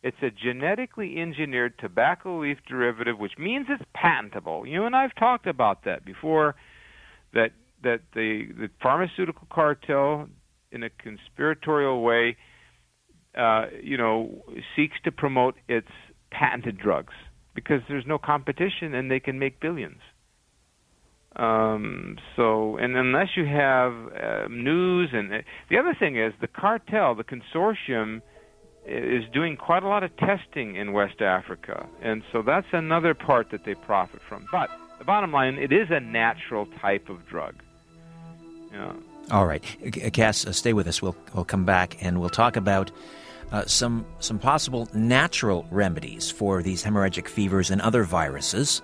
It's a genetically engineered tobacco leaf derivative, which means it's patentable. You and I've talked about that before. That that the the pharmaceutical cartel, in a conspiratorial way, uh, you know, seeks to promote its patented drugs because there's no competition and they can make billions. Um, so, and unless you have uh, news, and uh, the other thing is the cartel, the consortium, is doing quite a lot of testing in West Africa, and so that's another part that they profit from. But the bottom line, it is a natural type of drug. Yeah. All right, Cass, uh, stay with us. We'll we'll come back and we'll talk about uh, some some possible natural remedies for these hemorrhagic fevers and other viruses,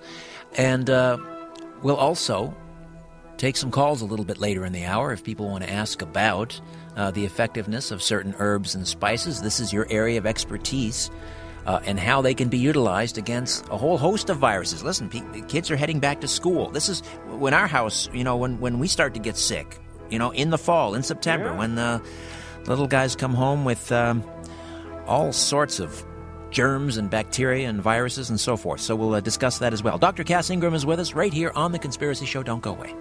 and uh, we'll also take some calls a little bit later in the hour if people want to ask about uh, the effectiveness of certain herbs and spices. This is your area of expertise. Uh, and how they can be utilized against a whole host of viruses. Listen, pe- kids are heading back to school. This is when our house, you know, when, when we start to get sick, you know, in the fall, in September, yeah. when the little guys come home with um, all sorts of germs and bacteria and viruses and so forth. So we'll uh, discuss that as well. Dr. Cass Ingram is with us right here on The Conspiracy Show. Don't go away.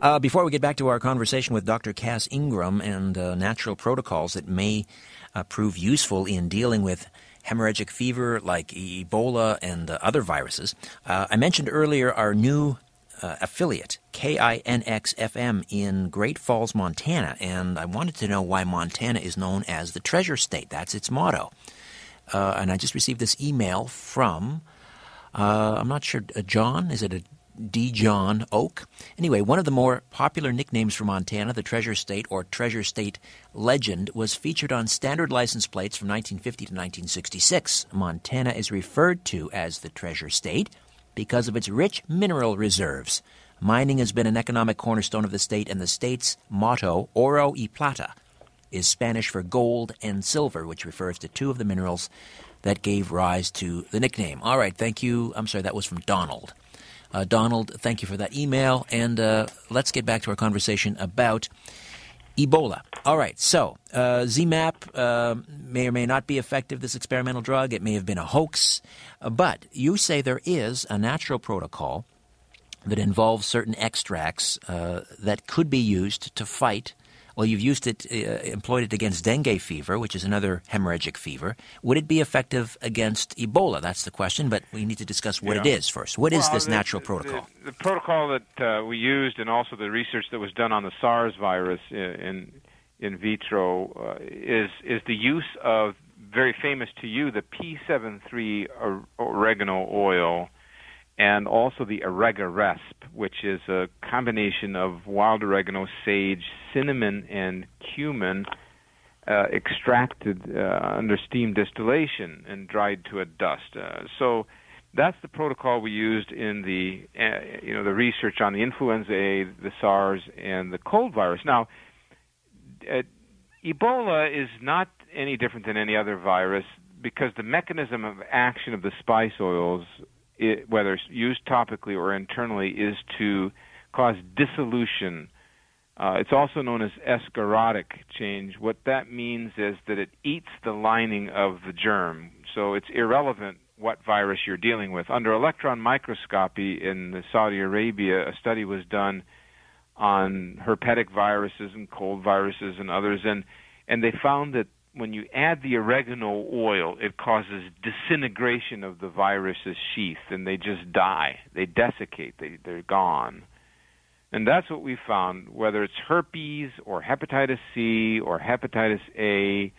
Uh, before we get back to our conversation with Dr. Cass Ingram and uh, natural protocols that may uh, prove useful in dealing with hemorrhagic fever like Ebola and uh, other viruses, uh, I mentioned earlier our new uh, affiliate, KINX FM, in Great Falls, Montana, and I wanted to know why Montana is known as the Treasure State. That's its motto. Uh, and I just received this email from, uh, I'm not sure, John? Is it a D. John Oak? Anyway, one of the more popular nicknames for Montana, the Treasure State or Treasure State Legend, was featured on standard license plates from 1950 to 1966. Montana is referred to as the Treasure State because of its rich mineral reserves. Mining has been an economic cornerstone of the state, and the state's motto, Oro y Plata, is Spanish for gold and silver, which refers to two of the minerals that gave rise to the nickname. All right, thank you. I'm sorry, that was from Donald. Uh, Donald, thank you for that email, and uh, let's get back to our conversation about Ebola. All right, so uh, ZMapp uh, may or may not be effective, this experimental drug. It may have been a hoax. Uh, but you say there is a natural protocol that involves certain extracts uh, that could be used to fight. Well, you've used it, uh, employed it against dengue fever, which is another hemorrhagic fever. Would it be effective against Ebola? That's the question, but we need to discuss what Yeah. it is first. What is Well, this the- natural protocol? The, the protocol that uh, we used, and also the research that was done on the SARS virus i- in in vitro, uh, is is the use of very famous to you the P73 or- oregano oil and also the OregaRESP, which is a combination of wild oregano, sage, cinnamon, and cumin uh, extracted uh, under steam distillation and dried to a dust. Uh, so that's the protocol we used in the uh, you know the research on the influenza A, the SARS, and the cold virus. Now, uh, Ebola is not any different than any other virus because the mechanism of action of the spice oils it, whether used topically or internally, is to cause dissolution. Uh, it's also known as escharotic change. What that means is that it eats the lining of the germ, so it's irrelevant what virus you're dealing with. Under electron microscopy in Saudi Arabia, a study was done on herpetic viruses and cold viruses and others, and and they found that when you add the oregano oil, it causes disintegration of the virus's sheath, and they just die. They desiccate. They they're gone. And that's what we found, whether it's herpes or hepatitis C or hepatitis A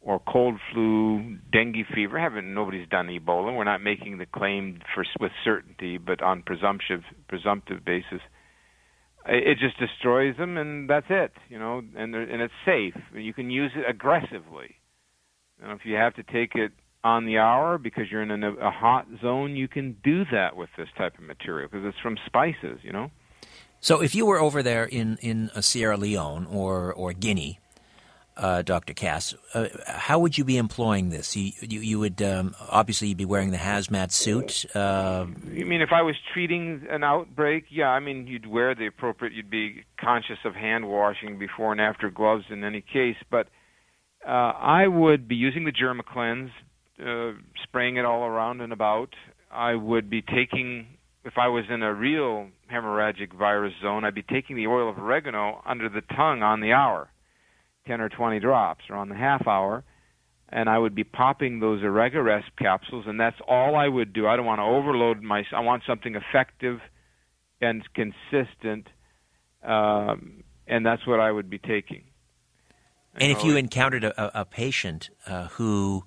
or cold flu, dengue fever. Haven't nobody's done Ebola. We're not making the claim for with certainty, but on presumptive presumptive basis it just destroys them, and that's it. You know, and and it's safe. You can use it aggressively. Know, if you have to take it on the hour because you're in a, a hot zone, you can do that with this type of material because it's from spices. You know. So, if you were over there in in uh, Sierra Leone or or Guinea, uh, Dr. Cass, uh, how would you be employing this? You, you, you would um, obviously you'd be wearing the hazmat suit. Uh, you mean if I was treating an outbreak? Yeah, I mean you'd wear the appropriate. You'd be conscious of hand washing before and after gloves in any case. But uh, I would be using the Germ-a-Clenz, uh, spraying it all around and about. I would be taking, if I was in a real hemorrhagic virus zone, I'd be taking the oil of oregano under the tongue on the hour 10 or 20 drops or on the half hour and I would be popping those OregaRESP capsules, and that's all I would do. I don't want to overload my. I want something effective and consistent, um, and that's what I would be taking. And if you encountered a, a patient uh, who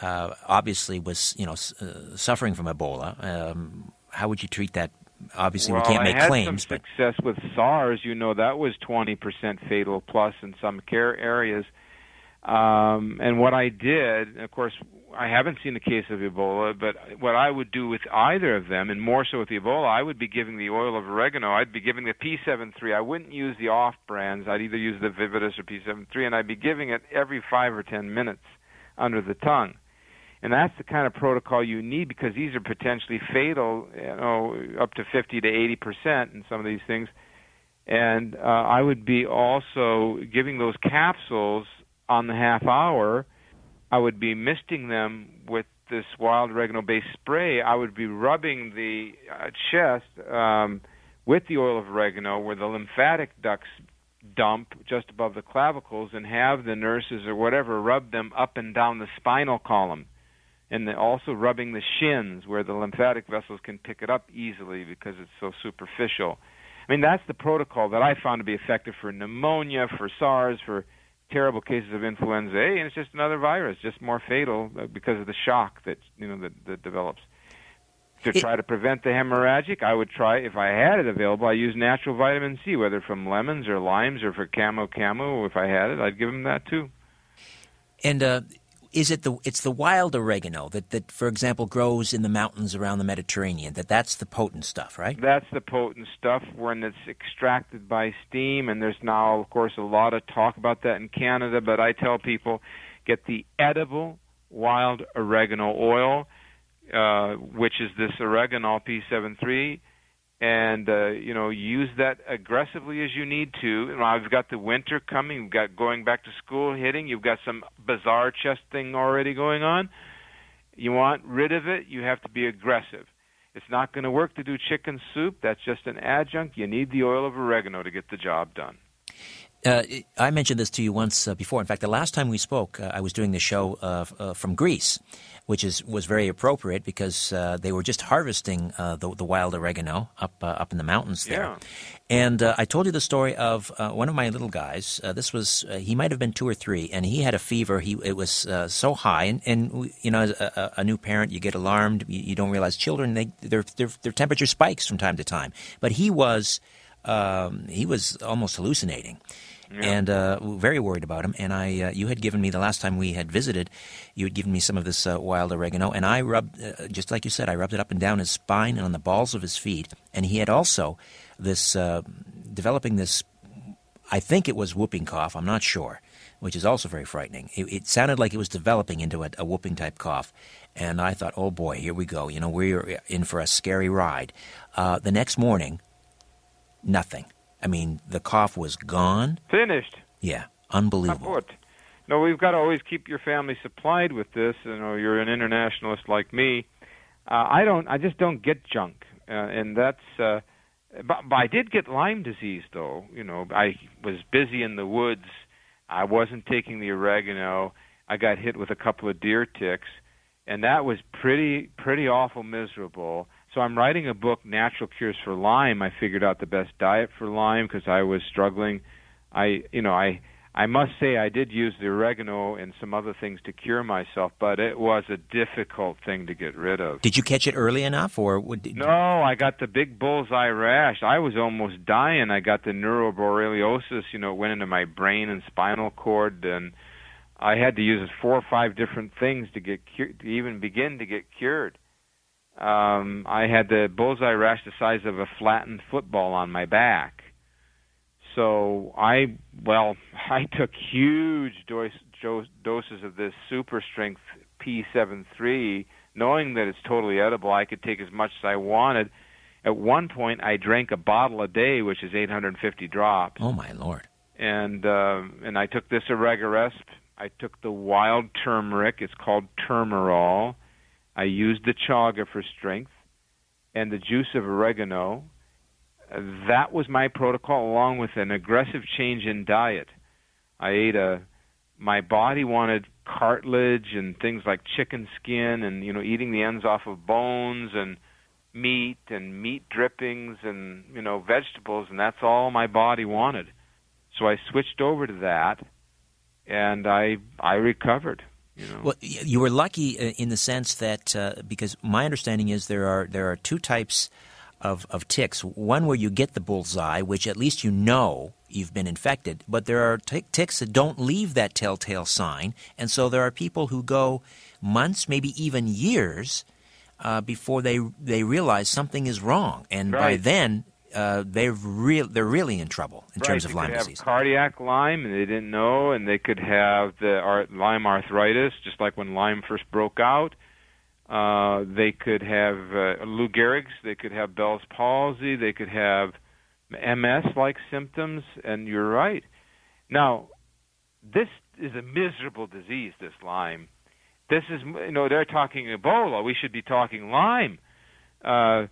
uh, obviously was, you know, uh, suffering from Ebola, um, how would you treat that obviously well, we can't make I had claims. Some success with SARS, you know, that was 20% fatal plus in some care areas. Um, and what I did, of course, I haven't seen the case of Ebola, but what I would do with either of them, and more so with Ebola, I would be giving the oil of oregano. I'd be giving the P73. I wouldn't use the off brands. I'd either use the Vividis or P73, and I'd be giving it every five or ten minutes under the tongue and that's the kind of protocol you need because these are potentially fatal, you know, up to 50 to 80 percent in some of these things. And uh, I would be also giving those capsules on the half hour. I would be misting them with this wild oregano-based spray. I would be rubbing the uh, chest um, with the oil of oregano, where the lymphatic ducts dump just above the clavicles, and have the nurses or whatever rub them up and down the spinal column and also rubbing the shins where the lymphatic vessels can pick it up easily because it's so superficial. I mean, that's the protocol that I found to be effective for pneumonia, for SARS, for terrible cases of influenza A, and it's just another virus, just more fatal uh, because of the shock that you know that, that develops. To try to prevent the hemorrhagic, I would try if I had it available. I use natural vitamin C, whether from lemons or limes or for camu camu. If I had it, I'd give them that too. And uh, is it the it's the wild oregano that, that for example grows in the mountains around the Mediterranean that that's the potent stuff right? That's the potent stuff when it's extracted by steam and there's now of course a lot of talk about that in Canada but I tell people get the edible wild oregano oil uh, which is this oregano P73 and uh, you know use that aggressively as you need to. Now, I've got the winter coming. You've got going back to school hitting. You've got some bizarre chest thing already going on. You want rid of it. You have to be aggressive. It's not going to work to do chicken soup. That's just an adjunct. You need the oil of oregano to get the job done. Uh, I mentioned this to you once uh, before. In fact, the last time we spoke, uh, I was doing the show uh, uh, from Greece, which is was very appropriate because uh, they were just harvesting the, the, wild oregano up up in the mountains there. Yeah. And I told you the story of one of my little guys. this was he might have been two or three, and he had a fever. He it was so high, and, and you know, as a, a, new parent, you get alarmed. You, you don't realize children they their, their their temperature spikes from time to time. But he was um, he was almost hallucinating. Yeah. And uh, very worried about him. And I, uh, you had given me the last time we had visited, you had given me some of this uh, wild oregano, and I rubbed, uh, just like you said, I rubbed it up and down his spine and on the balls of his feet. And he had also this uh, developing this. I think it was whooping cough. I'm not sure, which is also very frightening. It, it sounded like it was developing into a, a whooping type cough. And I thought, oh boy, here we go. You know, we're in for a scary ride. Uh, the next morning, nothing. I mean, the cough was gone. Finished. Yeah, unbelievable. No, we've got to always keep your family supplied with this. You know, you're an internationalist like me. Uh, I don't. I just don't get junk, uh, and that's. Uh, but, but I did get Lyme disease, though. You know, I was busy in the woods. I wasn't taking the oregano. I got hit with a couple of deer ticks, and that was pretty pretty awful miserable. So I'm writing a book, Natural Cures for Lyme. I figured out the best diet for Lyme because I was struggling. I, you know, I, I must say I did use the oregano and some other things to cure myself, but it was a difficult thing to get rid of. Did you catch it early enough, or would, no? I got the big bullseye rash. I was almost dying. I got the neuroborreliosis. You know, it went into my brain and spinal cord, and I had to use four or five different things to get cu- to even begin to get cured um, I had the bullseye rash the size of a flattened football on my back. So I, well, [laughs] I took huge dose, doses of this super strength P73, knowing that it's totally edible. I could take as much as I wanted. At one point, I drank a bottle a day, which is 850 drops. Oh my lord! And uh, and I took this OregaRESP. I took the wild turmeric. It's called Turmerol. I used the chaga for strength and the juice of oregano. That was my protocol, along with an aggressive change in diet. I ate a. My body wanted cartilage and things like chicken skin, and you know, eating the ends off of bones and meat and meat drippings and you know vegetables, and that's all my body wanted. So I switched over to that, and I I recovered. You know? Well, you were lucky uh, in the sense that uh, because my understanding is there are there are two types of, of ticks. One where you get the bullseye, which at least you know you've been infected, but there are t- ticks that don't leave that telltale sign, and so there are people who go months, maybe even years. Uh, before they they realize something is wrong, and right. by then uh, they're real. They're really in trouble in right. terms of they Lyme could disease. Have cardiac Lyme, and they didn't know, and they could have the ar- Lyme arthritis, just like when Lyme first broke out. Uh, they could have uh, Lou Gehrig's. They could have Bell's palsy. They could have MS-like symptoms. And you're right. Now, this is a miserable disease. This Lyme. This is you know they're talking Ebola. We should be talking Lyme. Uh,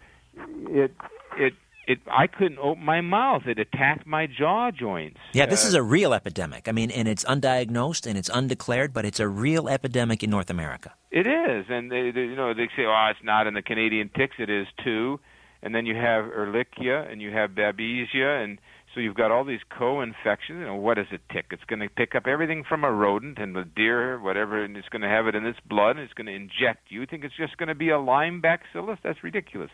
it it it I couldn't open my mouth. It attacked my jaw joints. Yeah, this uh, is a real epidemic. I mean, and it's undiagnosed and it's undeclared, but it's a real epidemic in North America. It is, and they, they you know they say, oh, it's not in the Canadian ticks. It is too. And then you have Ehrlichia and you have Babesia, and so you've got all these co-infections. You know, what is a tick? It's going to pick up everything from a rodent and the deer, whatever, and it's going to have it in its blood, and it's going to inject you. You think it's just going to be a Lyme bacillus? That's ridiculous.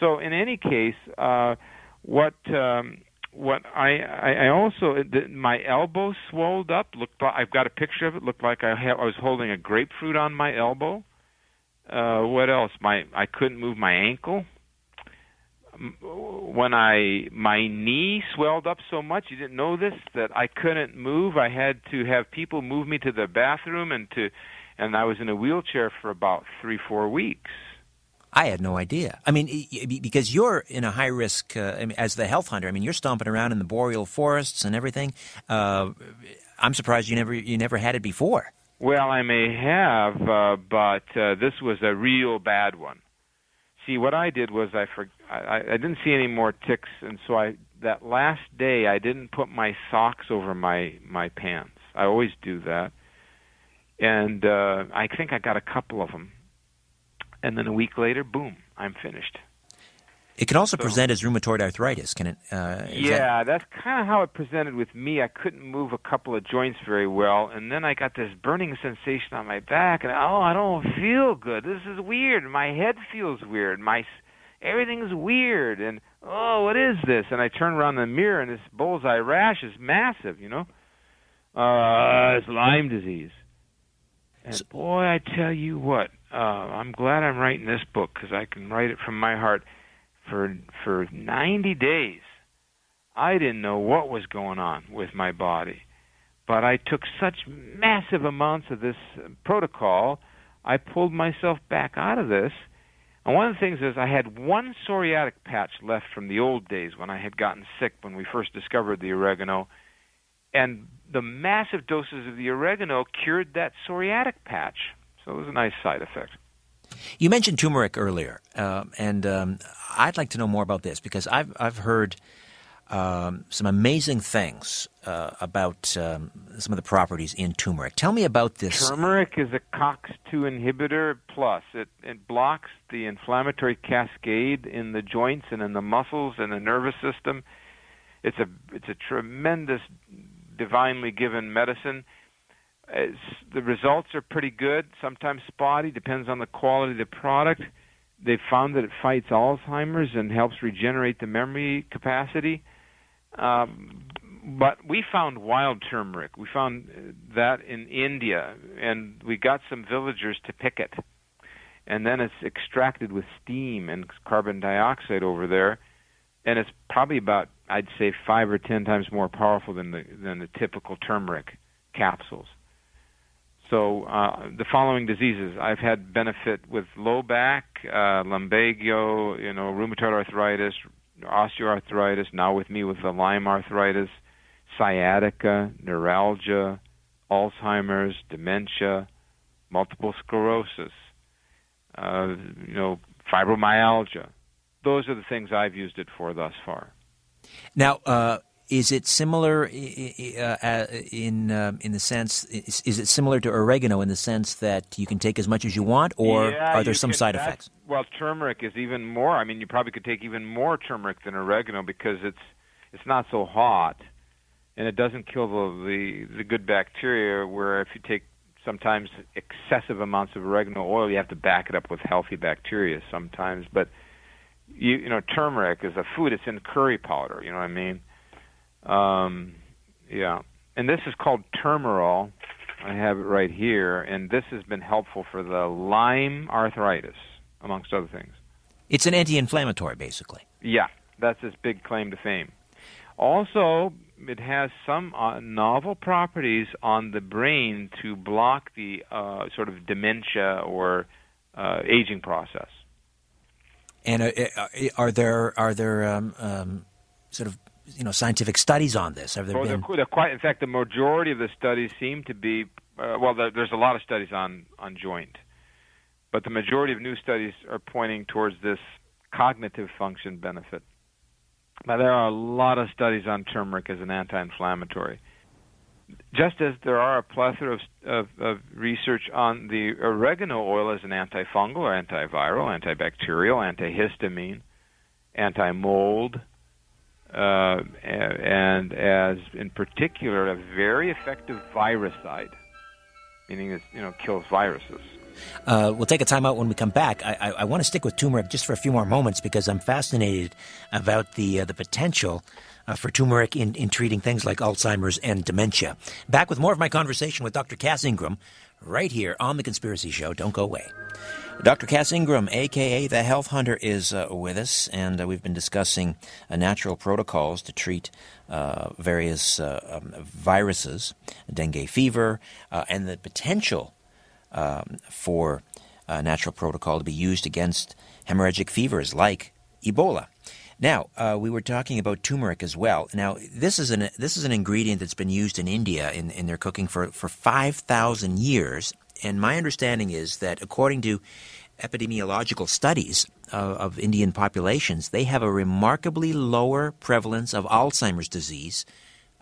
So in any case, uh, what um, what I I, I also the, my elbow swelled up. Looked I've got a picture of it. Looked like I ha- I was holding a grapefruit on my elbow. Uh, what else? My I couldn't move my ankle. When I my knee swelled up so much, you didn't know this that I couldn't move. I had to have people move me to the bathroom and to, and I was in a wheelchair for about three four weeks. I had no idea. I mean, because you're in a high risk uh, I mean, as the health hunter. I mean, you're stomping around in the boreal forests and everything. Uh, I'm surprised you never you never had it before. Well, I may have, uh, but uh, this was a real bad one. See, what I did was I, for, I I didn't see any more ticks, and so I that last day I didn't put my socks over my my pants. I always do that, and uh, I think I got a couple of them. And then a week later, boom, I'm finished. It can also so, present as rheumatoid arthritis. Can it? Uh, yeah, that... that's kind of how it presented with me. I couldn't move a couple of joints very well, and then I got this burning sensation on my back, and oh, I don't feel good. This is weird. My head feels weird. My everything's weird, and oh, what is this? And I turn around in the mirror, and this bullseye rash is massive. You know, uh, it's Lyme disease. And boy, I tell you what, uh, I'm glad I'm writing this book because I can write it from my heart for for 90 days I didn't know what was going on with my body. But I took such massive amounts of this protocol, I pulled myself back out of this. And one of the things is I had one psoriatic patch left from the old days when I had gotten sick when we first discovered the oregano. And the massive doses of the oregano cured that psoriatic patch. So it was a nice side effect. You mentioned turmeric earlier, uh, and um, I'd like to know more about this because I've I've heard um, some amazing things uh, about um, some of the properties in turmeric. Tell me about this. Turmeric is a COX2 inhibitor plus. It it blocks the inflammatory cascade in the joints and in the muscles and the nervous system. It's a it's a tremendous divinely given medicine the results are pretty good, sometimes spotty, depends on the quality of the product. They've found that it fights Alzheimer's and helps regenerate the memory capacity. Um, but we found wild turmeric. We found that in India, and we got some villagers to pick it. And then it's extracted with steam and carbon dioxide over there, and it's probably about I'd say five or ten times more powerful than the than the typical turmeric capsules. So uh, the following diseases I've had benefit with low back, uh, lumbago, you know, rheumatoid arthritis, osteoarthritis. Now with me with the Lyme arthritis, sciatica, neuralgia, Alzheimer's, dementia, multiple sclerosis, uh, you know, fibromyalgia. Those are the things I've used it for thus far. Now, uh, is it similar uh, in um, in the sense? Is, is, it similar to oregano in the sense that you can take as much as you want, or yeah, are there some side effects? Well, turmeric is even more. I mean, you probably could take even more turmeric than oregano because it's it's not so hot, and it doesn't kill the the, the good bacteria. Where if you take sometimes excessive amounts of oregano oil, you have to back it up with healthy bacteria sometimes. But you you know, turmeric is a food. It's in curry powder. You know what I mean? Um, yeah, and this is called Turmerol. I have it right here, and this has been helpful for the Lyme arthritis, amongst other things. It's an anti-inflammatory, basically. Yeah, that's its big claim to fame. Also, it has some uh, novel properties on the brain to block the uh, sort of dementia or uh, aging process. And uh, uh, are there are there um, um, sort of you know scientific studies on this? Have there well, been? They're, they're quite. In fact, the majority of the studies seem to be. Uh, well, there's a lot of studies on on joint, but the majority of new studies are pointing towards this cognitive function benefit. Now, there are a lot of studies on turmeric as an anti-inflammatory. Just as there are a plethora of, of, of research on the oregano oil as an antifungal or antiviral, antibacterial, antihistamine, anti-mold, uh, and as in particular a very effective viricide, meaning it you know kills viruses. Uh, we'll take a time out when we come back. I, I, I, want to stick with turmeric just for a few more moments because I'm fascinated about the uh, the potential uh, for turmeric in, in treating things like Alzheimer's and dementia. Back with more of my conversation with Dr. Cass Ingram right here on The Conspiracy Show. Don't go away. Dr. Cass Ingram, aka the Health Hunter, is uh, with us, and uh, we've been discussing uh, natural protocols to treat uh, various uh, um, viruses, dengue fever, uh, and the potential um, for a natural protocol to be used against hemorrhagic fevers like Ebola. Now, we were talking about turmeric as well. Now, this is an this is an ingredient that's been used in India in, in their cooking for, for five thousand years and my understanding is that according to epidemiological studies of, of Indian populations, they have a remarkably lower prevalence of Alzheimer's disease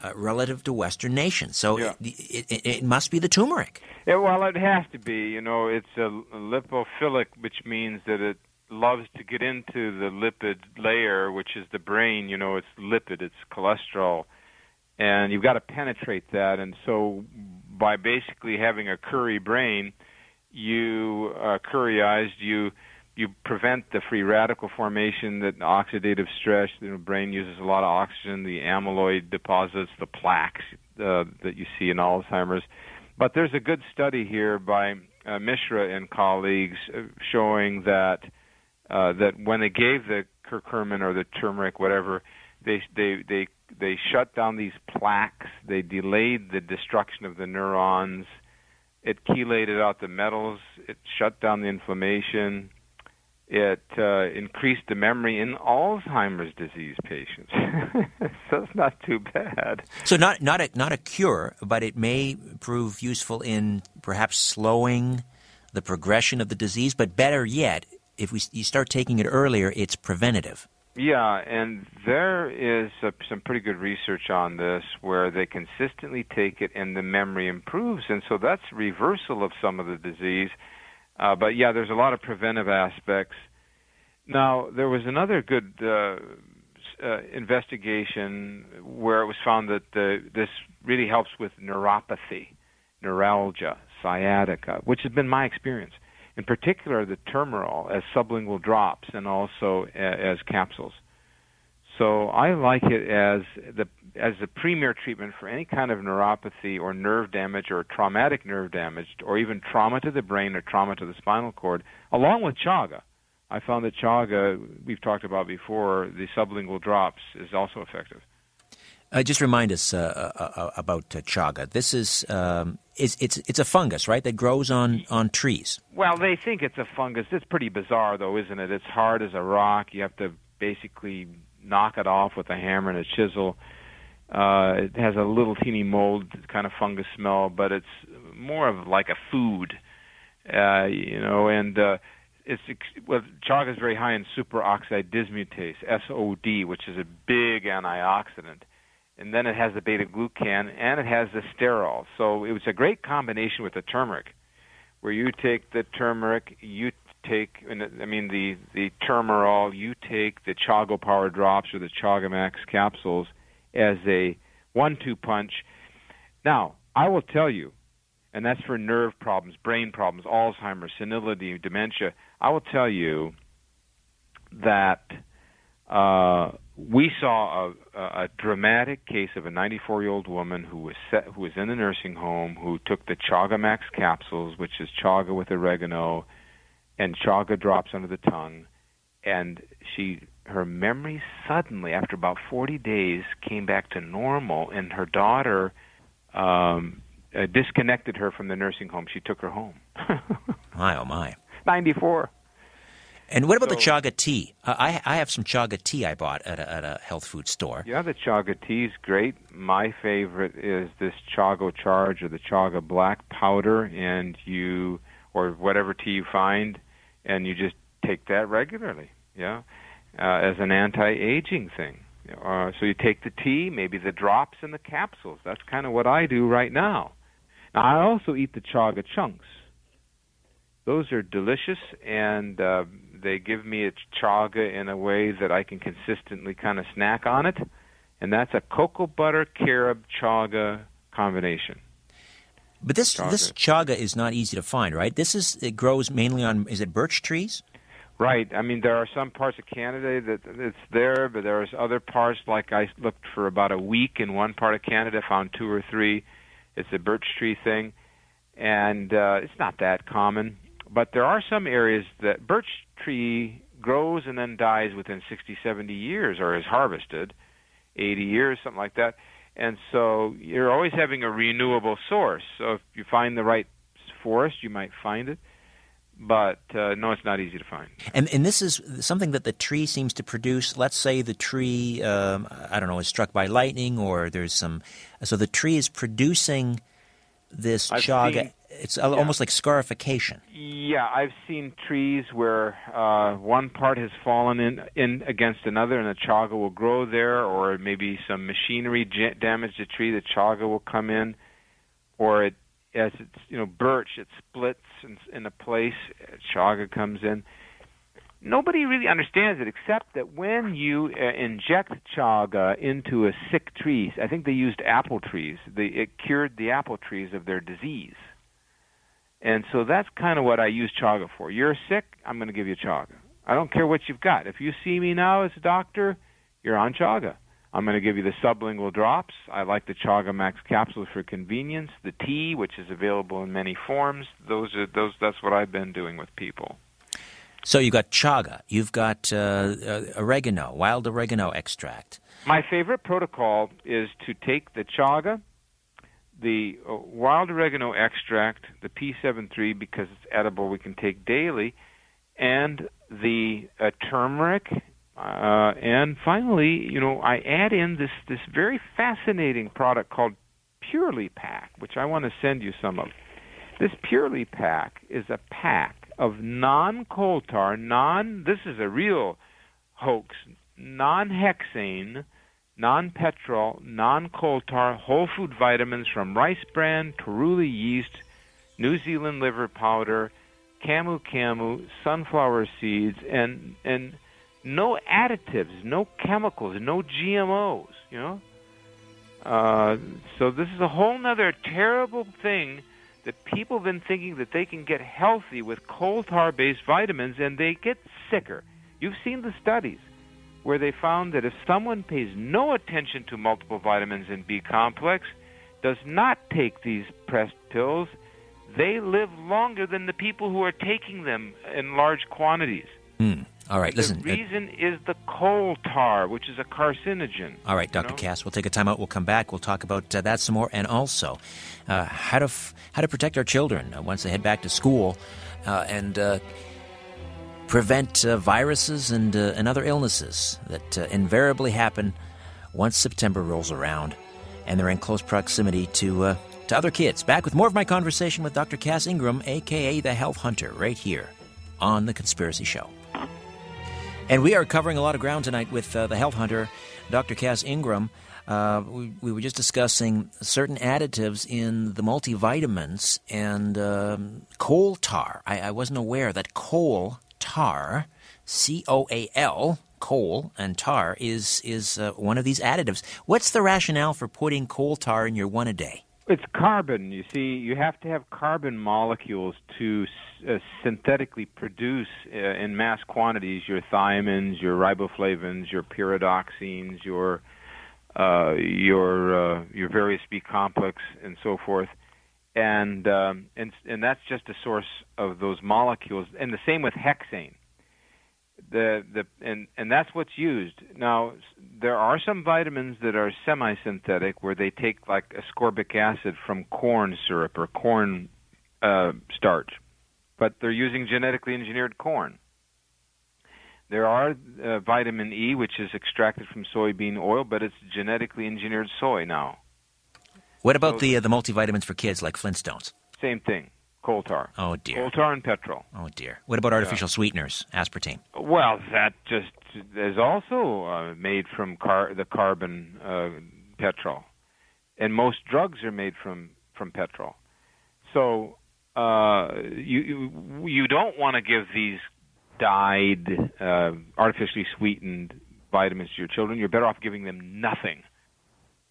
uh, relative to Western nations. So Yeah. it, it, it must be the turmeric. Yeah, well, it has to be. You know, it's a lipophilic, which means that it loves to get into the lipid layer, which is the brain. You know, it's lipid, it's cholesterol, and you've got to penetrate that. And so, by basically having a curry brain, you uh, curryized, you you prevent the free radical formation that oxidative stress. The brain uses a lot of oxygen. The amyloid deposits, the plaques uh, that you see in Alzheimer's. But there's a good study here by uh, Mishra and colleagues uh, showing that uh, that when they gave the curcumin or the turmeric, whatever, they they they they shut down these plaques. They delayed the destruction of the neurons. It chelated out the metals. It shut down the inflammation. It uh, increased the memory in Alzheimer's disease patients. [laughs] so it's not too bad. So not not a not a cure, but it may prove useful in perhaps slowing the progression of the disease. But better yet, if we you start taking it earlier, it's preventative. Yeah, and there is some pretty good research on this where they consistently take it and the memory improves, and so that's reversal of some of the disease. Uh, but yeah, there's a lot of preventive aspects. Now, there was another good uh, uh, investigation where it was found that the, this really helps with neuropathy, neuralgia, sciatica, which has been my experience. In particular, the Turmerol as sublingual drops and also as capsules. So I like it as the as the premier treatment for any kind of neuropathy or nerve damage or traumatic nerve damage or even trauma to the brain or trauma to the spinal cord, along with chaga. I found that chaga we've talked about before, the sublingual drops is also effective. Uh, just remind us uh, uh, uh, about uh, chaga. This is um, it's it's it's a fungus, right? That grows on on trees. Well, they think it's a fungus. It's pretty bizarre, though, isn't it? It's hard as a rock. You have to basically knock it off with a hammer and a chisel. Uh, it has a little teeny mold kind of fungus smell, but it's more of like a food, uh, you know. And uh, it's well, chaga is very high in superoxide dismutase (SOD), which is a big antioxidant. And then it has the beta glucan and it has the sterol. So it was a great combination with the turmeric, where you take the turmeric, you take, I mean the the Turmerol, you take the Chaga Power Drops or the Chagamax capsules as a one-two punch. Now, I will tell you, and that's for nerve problems, brain problems, Alzheimer's, senility, dementia. I will tell you that uh, we saw a, a dramatic case of a 94-year-old woman who was set, who was in the nursing home who took the Chagamax capsules, which is chaga with oregano and chaga drops under the tongue, and she her memory suddenly after about 40 days came back to normal, and her daughter um, uh, disconnected her from the nursing home. She took her home. [laughs] My oh my! 94. And what about the chaga tea? I I have some chaga tea I bought at a, at a health food store. Yeah, the chaga tea is great. My favorite is this chago charge or the chaga black powder, and you or whatever tea you find, and you just take that regularly. Yeah, uh, as an anti-aging thing. Uh, so you take the tea, maybe the drops and the capsules. That's kind of what I do right now. Now I also eat the chaga chunks. Those are delicious, and uh, they give me a chaga in a way that I can consistently kind of snack on it, and that's a cocoa butter carob chaga combination. But this Chaga. this chaga is not easy to find, right? This is it grows mainly on is it birch trees? Right. I mean, there are some parts of Canada that it's there, but there's other parts. Like I looked for about a week in one part of Canada, found two or three. It's a birch tree thing, and uh, it's not that common. But there are some areas that birch tree grows and then dies within 60, 70 years, or is harvested, 80 years, something like that. And so you're always having a renewable source. So if you find the right forest, you might find it. But uh, no, it's not easy to find. And and this is something that the tree seems to produce. Let's say the tree, um, I don't know, is struck by lightning, or there's some. So the tree is producing this I've chaga. seen- it's yeah. almost like scarification. Yeah, I've seen trees where uh, one part has fallen in, in against another, and the chaga will grow there, or maybe some machinery j- damaged the tree. The chaga will come in, or it as it's you know birch, it splits in, in a place. Chaga comes in. Nobody really understands it except that when you uh, inject chaga into a sick tree, I think they used apple trees. They, it cured the apple trees of their disease. And so that's kind of what I use chaga for. You're sick, I'm going to give you chaga. I don't care what you've got. If you see me now as a doctor, you're on chaga. I'm going to give you the sublingual drops. I like the Chagamax capsules for convenience. The tea, which is available in many forms. Those are those. That's what I've been doing with people. So you've got chaga. You've got uh, uh, oregano, wild oregano extract. My favorite protocol is to take the chaga, the uh, wild oregano extract, the P73 because it's edible, we can take daily, and the uh, turmeric uh, and finally, you know, I add in this this very fascinating product called Purely Pack, which I want to send you some of. This Purely Pack is a pack of non-coal tar, non. This is a real hoax, non-hexane, non-petrol, non-coal tar, whole food vitamins from rice bran, torula yeast, New Zealand liver powder, camu camu, sunflower seeds, and and no additives, no chemicals, no GMOs, you know? Uh, so this is a whole other terrible thing that people have been thinking that they can get healthy with coal tar based vitamins and they get sicker. You've seen the studies where they found that if someone pays no attention to multiple vitamins and B complex, does not take these pressed pills, they live longer than the people who are taking them in large quantities. Mm. All right, listen. The uh, reason uh, is the coal tar, which is a carcinogen. All right, Dr. know? Cass, we'll take a time out. We'll come back. We'll talk about uh, that some more, and also uh, how to f- how to protect our children uh, once they head back to school, uh, and prevent viruses and and other illnesses that invariably happen once September rolls around, and they're in close proximity to to other kids. Back with more of my conversation with Dr. Cass Ingram, aka the Health Hunter, right here on the Conspiracy Show. And we are covering a lot of ground tonight with uh, the health hunter, Dr. Cass Ingram. Uh, we, we, were just discussing certain additives in the multivitamins and um, coal tar. I, I, wasn't aware that coal tar, C O A L, coal and tar, is is uh, one of these additives. What's the rationale for putting coal tar in your one a day? It's carbon. You see, you have to have carbon molecules to uh, synthetically produce uh, in mass quantities your thiamines, your riboflavins, your pyridoxines, your uh, your uh, your various B complex, and so forth. And um, and and that's just a source of those molecules. And the same with hexane. The the and and that's what's used. Now there are some vitamins that are semi-synthetic where they take like ascorbic acid from corn syrup or corn uh, starch. But they're using genetically engineered corn. There are uh, vitamin E which is extracted from soybean oil but it's genetically engineered soy now what about so, the uh, the multivitamins for kids like flintstones same thing coal tar. Oh dear. Coal tar and petrol. Oh dear. What about artificial yeah. sweeteners, aspartame? Well, that just is also uh, made from car- the carbon uh, petrol, and most drugs are made from from petrol. So uh, you you, you don't want to give these dyed, uh, artificially sweetened vitamins to your children. You're better off giving them nothing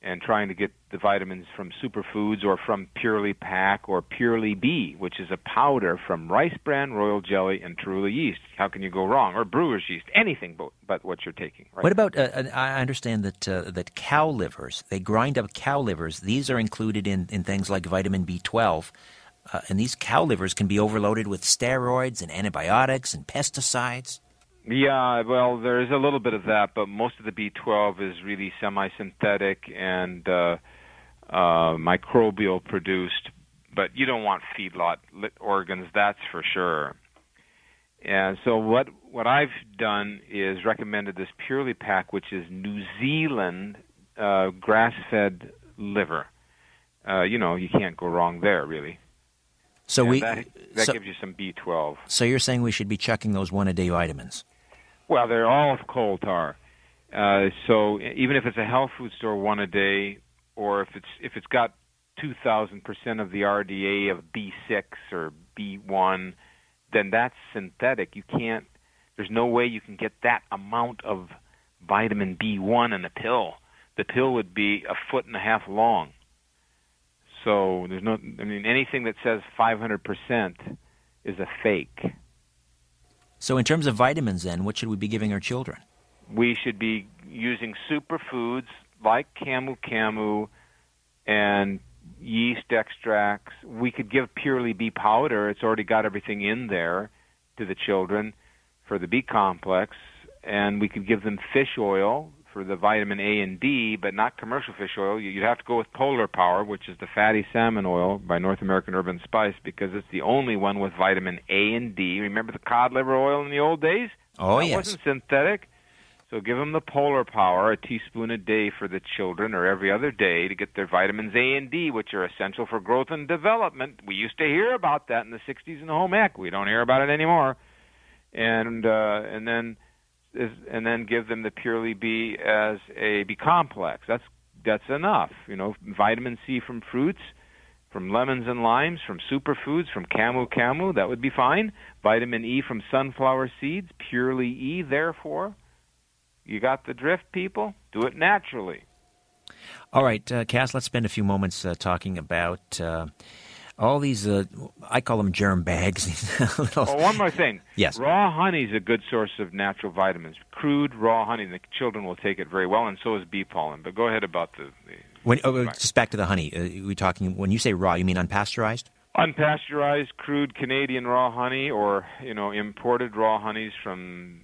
and trying to get the vitamins from superfoods or from Purely Pack or Purely B, which is a powder from rice bran, royal jelly, and torula yeast. How can you go wrong? Or brewer's yeast, anything but, but what you're taking. Right? What about? Uh, uh I understand that uh, that cow livers. They grind up cow livers. These are included in in things like vitamin B12. Uh, and these cow livers can be overloaded with steroids and antibiotics and pesticides. Yeah, well, there is a little bit of that, but most of the B12 is really semi-synthetic and uh, uh, microbial produced. But you don't want feedlot organs, that's for sure. And so what what I've done is recommended this Purely Pack, which is New Zealand uh, grass-fed liver. Uh, you know, you can't go wrong there, really. So And we that, that so, gives you some B12. so you're saying we should be chucking those one a day vitamins. Well, they're all of coal tar. Uh, so even if it's a health food store one a day, or if it's if it's got two thousand percent of the RDA of B6 or B1, then that's synthetic. You can't. There's no way you can get that amount of vitamin B1 in a pill. The pill would be a foot and a half long. So there's no. I mean, anything that says 500% is a fake. So in terms of vitamins, then, what should we be giving our children? we should be using superfoods like camu camu and yeast extracts. We could give purely B powder. It's already got everything in there to the children for the B complex. And we could give them fish oil for the vitamin A and D, but not commercial fish oil. You'd have to go with Polar Power, which is the fatty salmon oil by North American Herb & Spice, because it's the only one with vitamin A and D. Remember the cod liver oil in the old days? Oh that yes. wasn't synthetic. So give them the Polar Power, a teaspoon a day for the children, or every other day to get their vitamins A and D, which are essential for growth and development. We used to hear about that in the '60s in the home ec. We don't hear about it anymore. And uh, and then is, and then give them the purely B as a B complex. That's that's enough. You know, vitamin C from fruits, from lemons and limes, from superfoods, from camu camu. That would be fine. Vitamin E from sunflower seeds, purely E. Therefore. You got the drift, people? Do it naturally. All right, uh, Cass, let's spend a few moments uh, talking about uh, all these, uh, I call them germ bags. [laughs] little- Oh, one more thing. Yes. Raw honey is a good source of natural vitamins. Crude raw honey, the children will take it very well, and so is bee pollen. But go ahead about the, the When, oh, just back to the honey. Uh, we talking when you say raw, you mean unpasteurized? unpasteurized, crude Canadian raw honey, or you know imported raw honeys from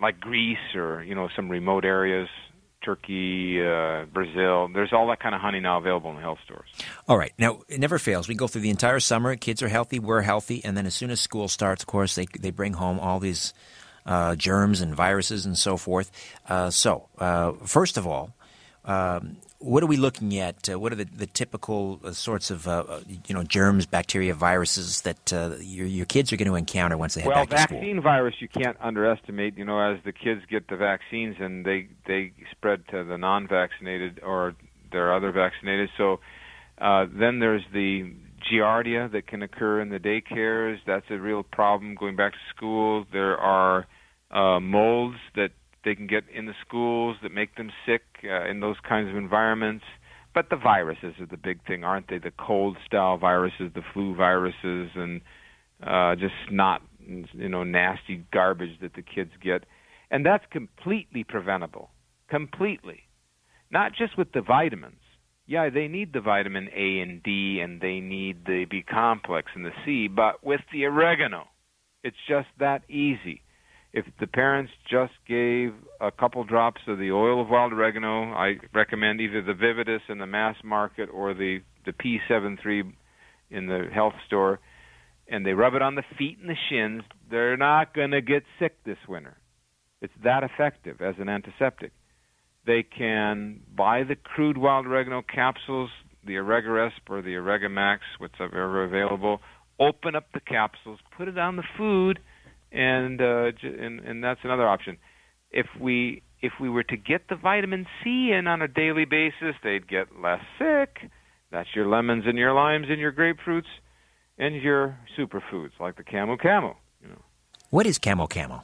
like Greece or you know some remote areas, Turkey, uh, Brazil. There's all that kind of honey now available in the health stores. All right. Now it never fails. We go through the entire summer. Kids are healthy. We're healthy, and then as soon as school starts, of course, they they bring home all these uh, germs and viruses and so forth. Uh, so uh, first of all. Um, what are we looking at? Uh, what are the, the typical uh, sorts of uh, uh, you know germs, bacteria, viruses that uh, your your kids are going to encounter once they head well, back to school? Well, vaccine virus you can't underestimate. You know, as the kids get the vaccines and they they spread to the non-vaccinated or their other vaccinated. So uh, then there's the giardia that can occur in the daycares. That's a real problem. Going back to school, there are uh, molds that they can get in the schools that make them sick uh, in those kinds of environments. But the viruses are the big thing, aren't they? The cold style viruses, the flu viruses, and uh, just not you know nasty garbage that the kids get, and that's completely preventable. Completely, not just with the vitamins. Yeah, they need the vitamin A and D, and they need the B complex and the C, but with the oregano, it's just that easy if the parents just gave a couple drops of the oil of wild oregano, I recommend either the Vividus in the mass market or the the P73 in the health store, and they rub it on the feet and the shins. They're not going to get sick this winter. It's that effective as an antiseptic. They can buy the crude wild oregano capsules, the OregaRESP or the Oregamax, whatever available. Open up the capsules, put it on the food and uh, and and that's another option. If we if we were to get the vitamin C in on a daily basis, they'd get less sick. That's your lemons and your limes and your grapefruits, and your superfoods like the camu camu. You know. What is camu camu?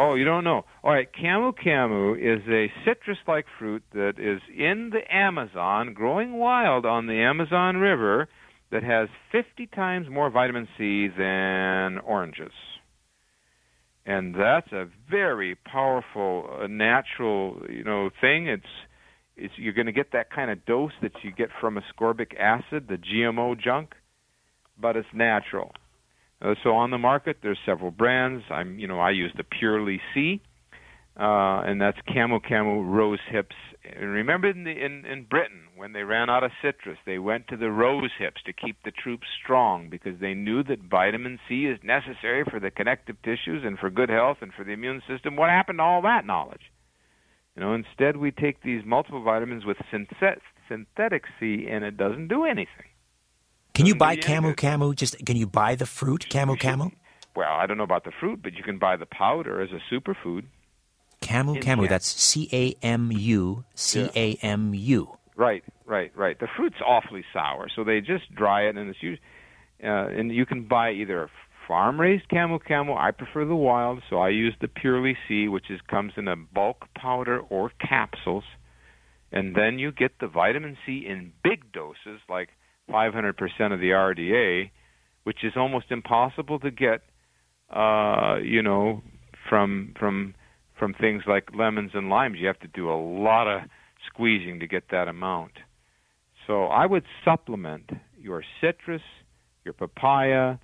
Oh, you don't know. All right, camu camu is a citrus-like fruit that is in the Amazon, growing wild on the Amazon River, that has 50 times more vitamin C than oranges and that's a very powerful uh, natural you know thing. It's it's you're going to get that kind of dose that you get from ascorbic acid the gmo junk but it's natural. Uh, so on the market there's several brands. I'm you know i use the purely c uh, and that's Camu Camu Rose Hips. And remember in, the, in in Britain when they ran out of citrus, they went to the rose hips to keep the troops strong because they knew that vitamin C is necessary for the connective tissues and for good health and for the immune system. What happened to all that knowledge? You know, instead we take these multiple vitamins with synthet- synthetic C, and it doesn't do anything. Can you buy camu camu? Just can you buy the fruit camu [laughs] camu? Well, I don't know about the fruit, but you can buy the powder as a superfood. Camu camu. That's C A M U C A M U. Right, right, right. The fruit's awfully sour, so they just dry it, and it's usually, uh, and you can buy either farm raised camu camu. I prefer the wild, so I use the Purely C, which is comes in a bulk powder or capsules, and then you get the vitamin C in big doses, like 500% of the RDA, which is almost impossible to get, uh, you know, from from from things like lemons and limes. You have to do a lot of squeezing to get that amount. So I would supplement your citrus, your papaya,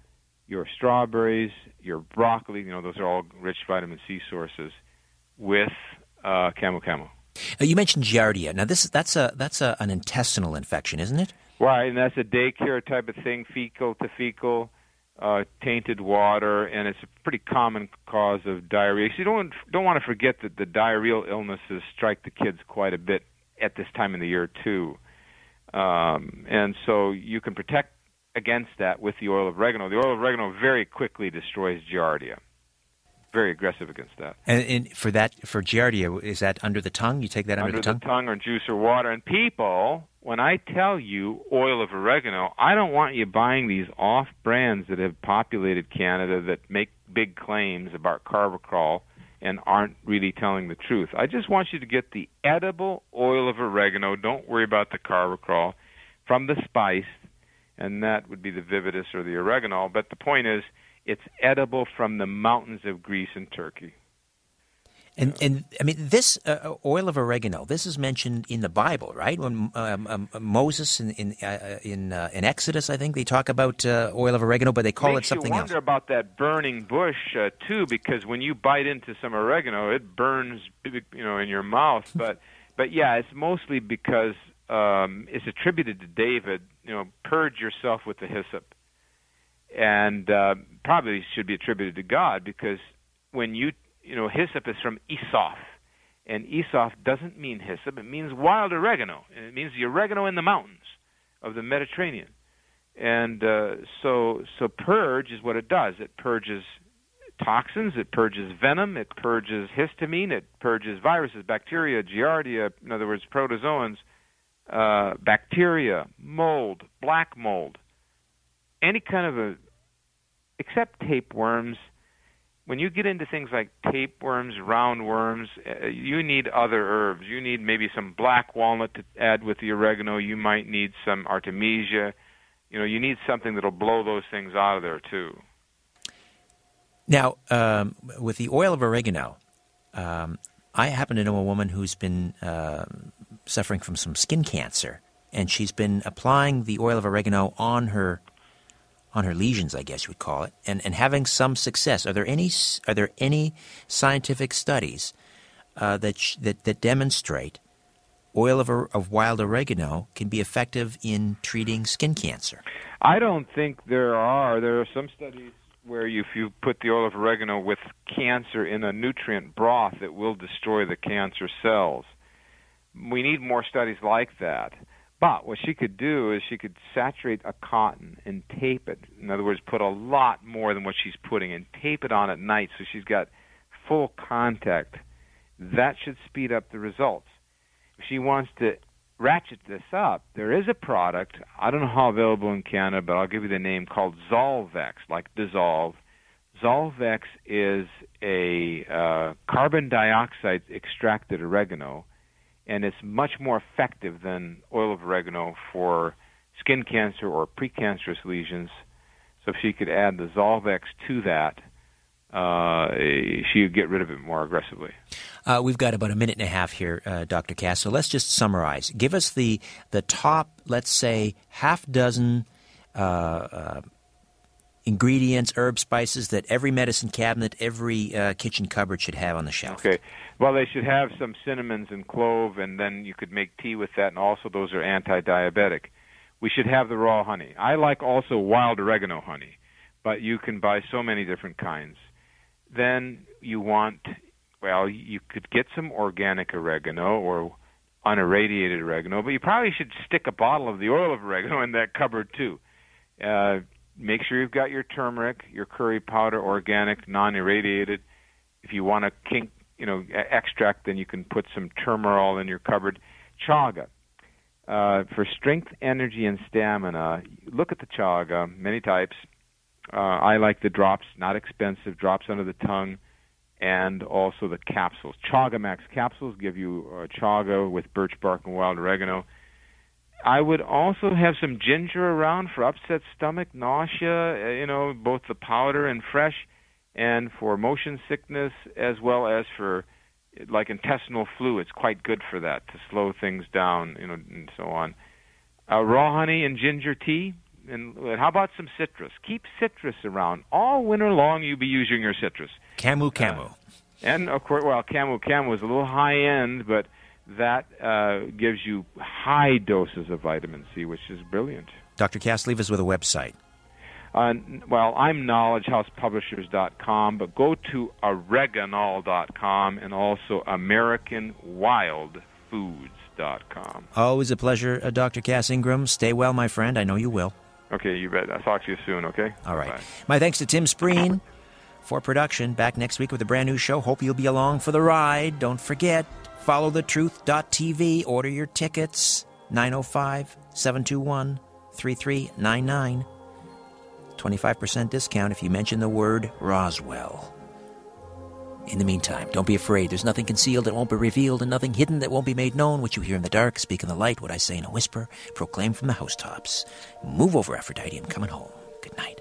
your strawberries, your broccoli, you know, those are all rich vitamin C sources, with uh, Camu Camu. Uh, you mentioned Giardia. Now, this that's a that's a, an intestinal infection, isn't it? Right, and that's a daycare type of thing, fecal to fecal, uh, tainted water, and it's a pretty common cause of diarrhea. So you don't don't want to forget that the diarrheal illnesses strike the kids quite a bit at this time of the year too. Um, and so you can protect against that with the oil of oregano. The oil of oregano very quickly destroys giardia. Very aggressive against that. And, and for that, for giardia, is that under the tongue? You take that under, under the tongue? the tongue or juice or water. And people, when I tell you oil of oregano, I don't want you buying these off brands that have populated Canada that make big claims about carvacrol and aren't really telling the truth. I just want you to get the edible oil of oregano. Don't worry about the carvacrol from the spice, and that would be the vividus or the oregano. But the point is, it's edible from the mountains of Greece and Turkey. And and I mean this uh, oil of oregano. This is mentioned in the Bible, right? When um, um, Moses in in uh, in, uh, in, Exodus, I think they talk about uh, oil of oregano, but they call Makes it something else. you wonder else. about that burning bush uh, too, because when you bite into some oregano, it burns, you know, in your mouth. [laughs] But but yeah, it's mostly because um, it's attributed to David. You know, purge yourself with the hyssop, and uh, probably should be attributed to God because when you you know, hyssop is from Isoph. And Isoph doesn't mean hyssop, it means wild oregano. And it means the oregano in the mountains of the Mediterranean. And uh, so, so purge is what it does. It purges toxins, it purges venom, it purges histamine, it purges viruses, bacteria, giardia, in other words, protozoans, uh, bacteria, mold, black mold, any kind of a, except tapeworms when you get into things like tapeworms, roundworms, uh, you need other herbs. You need maybe some black walnut to add with the oregano. You might need some artemisia. You know, you need something that'll blow those things out of there too. Now, um, with the oil of oregano, um, I happen to know a woman who's been uh, suffering from some skin cancer, and she's been applying the oil of oregano on her on her lesions, I guess you would call it, and, and having some success. Are there any are there any scientific studies uh, that, sh- that that demonstrate oil of, of wild oregano can be effective in treating skin cancer? I don't think there are. There are some studies where if you put the oil of oregano with cancer in a nutrient broth, it will destroy the cancer cells. We need more studies like that. But what she could do is she could saturate a cotton and tape it. In other words, put a lot more than what she's putting and tape it on at night so she's got full contact. That should speed up the results. If she wants to ratchet this up, there is a product, I don't know how available in Canada, but I'll give you the name called Zolvex, like dissolve. Zolvex is a uh, carbon dioxide extracted oregano and it's much more effective than oil of oregano for skin cancer or precancerous lesions. So if she could add the Zolvex to that, uh, she would get rid of it more aggressively. Uh, we've got about a minute and a half here, uh, Dr. Cass. So let's just summarize. Give us the the top, let's say, half dozen uh, uh, ingredients, herb spices that every medicine cabinet, every uh, kitchen cupboard should have on the shelf. Okay. Well, they should have some cinnamons and clove, and then you could make tea with that, and also those are anti-diabetic. We should have the raw honey. I like also wild oregano honey, but you can buy so many different kinds. Then you want, well, you could get some organic oregano or unirradiated oregano, but you probably should stick a bottle of the oil of oregano in that cupboard too Uh, make sure you've got your turmeric, your curry powder, organic, non-irradiated. If you want a kink, you know, extract, then you can put some turmeric in your cupboard. Chaga. Uh, for strength, energy, and stamina, look at the chaga, many types. Uh, I like the drops, not expensive, drops under the tongue, and also the capsules. Chagamax capsules give you uh, chaga with birch bark and wild oregano. I would also have some ginger around for upset stomach, nausea, uh, you know, both the powder and fresh, and for motion sickness as well as for like intestinal flu. It's quite good for that to slow things down, you know, and so on. Uh, raw honey and ginger tea. And how about some citrus? Keep citrus around all winter long. You'll be using your citrus. Camu Camu. Uh, and of course, well, Camu Camu is a little high end, but that uh, gives you high doses of vitamin C, which is brilliant. Dr. Cass, leave us with a website. Uh, well, I'm knowledgehousepublishers.com, but go to oreganol.com and also AmericanWildFoods.com. Always a pleasure, uh, Dr. Cass Ingram. Stay well, my friend. I know you will. Okay, you bet. I'll talk to you soon, okay? All right. Bye. My thanks to Tim Spreen for production. Back next week with a brand new show. Hope you'll be along for the ride. Don't forget, followthetruth.tv. Order your tickets. 905 721 3399. 25% discount if you mention the word Roswell. In the meantime, don't be afraid. There's nothing concealed that won't be revealed, and nothing hidden that won't be made known. What you hear in the dark, speak in the light. What I say in a whisper, proclaim from the housetops. Move over, Aphrodite. I'm coming home. Good night.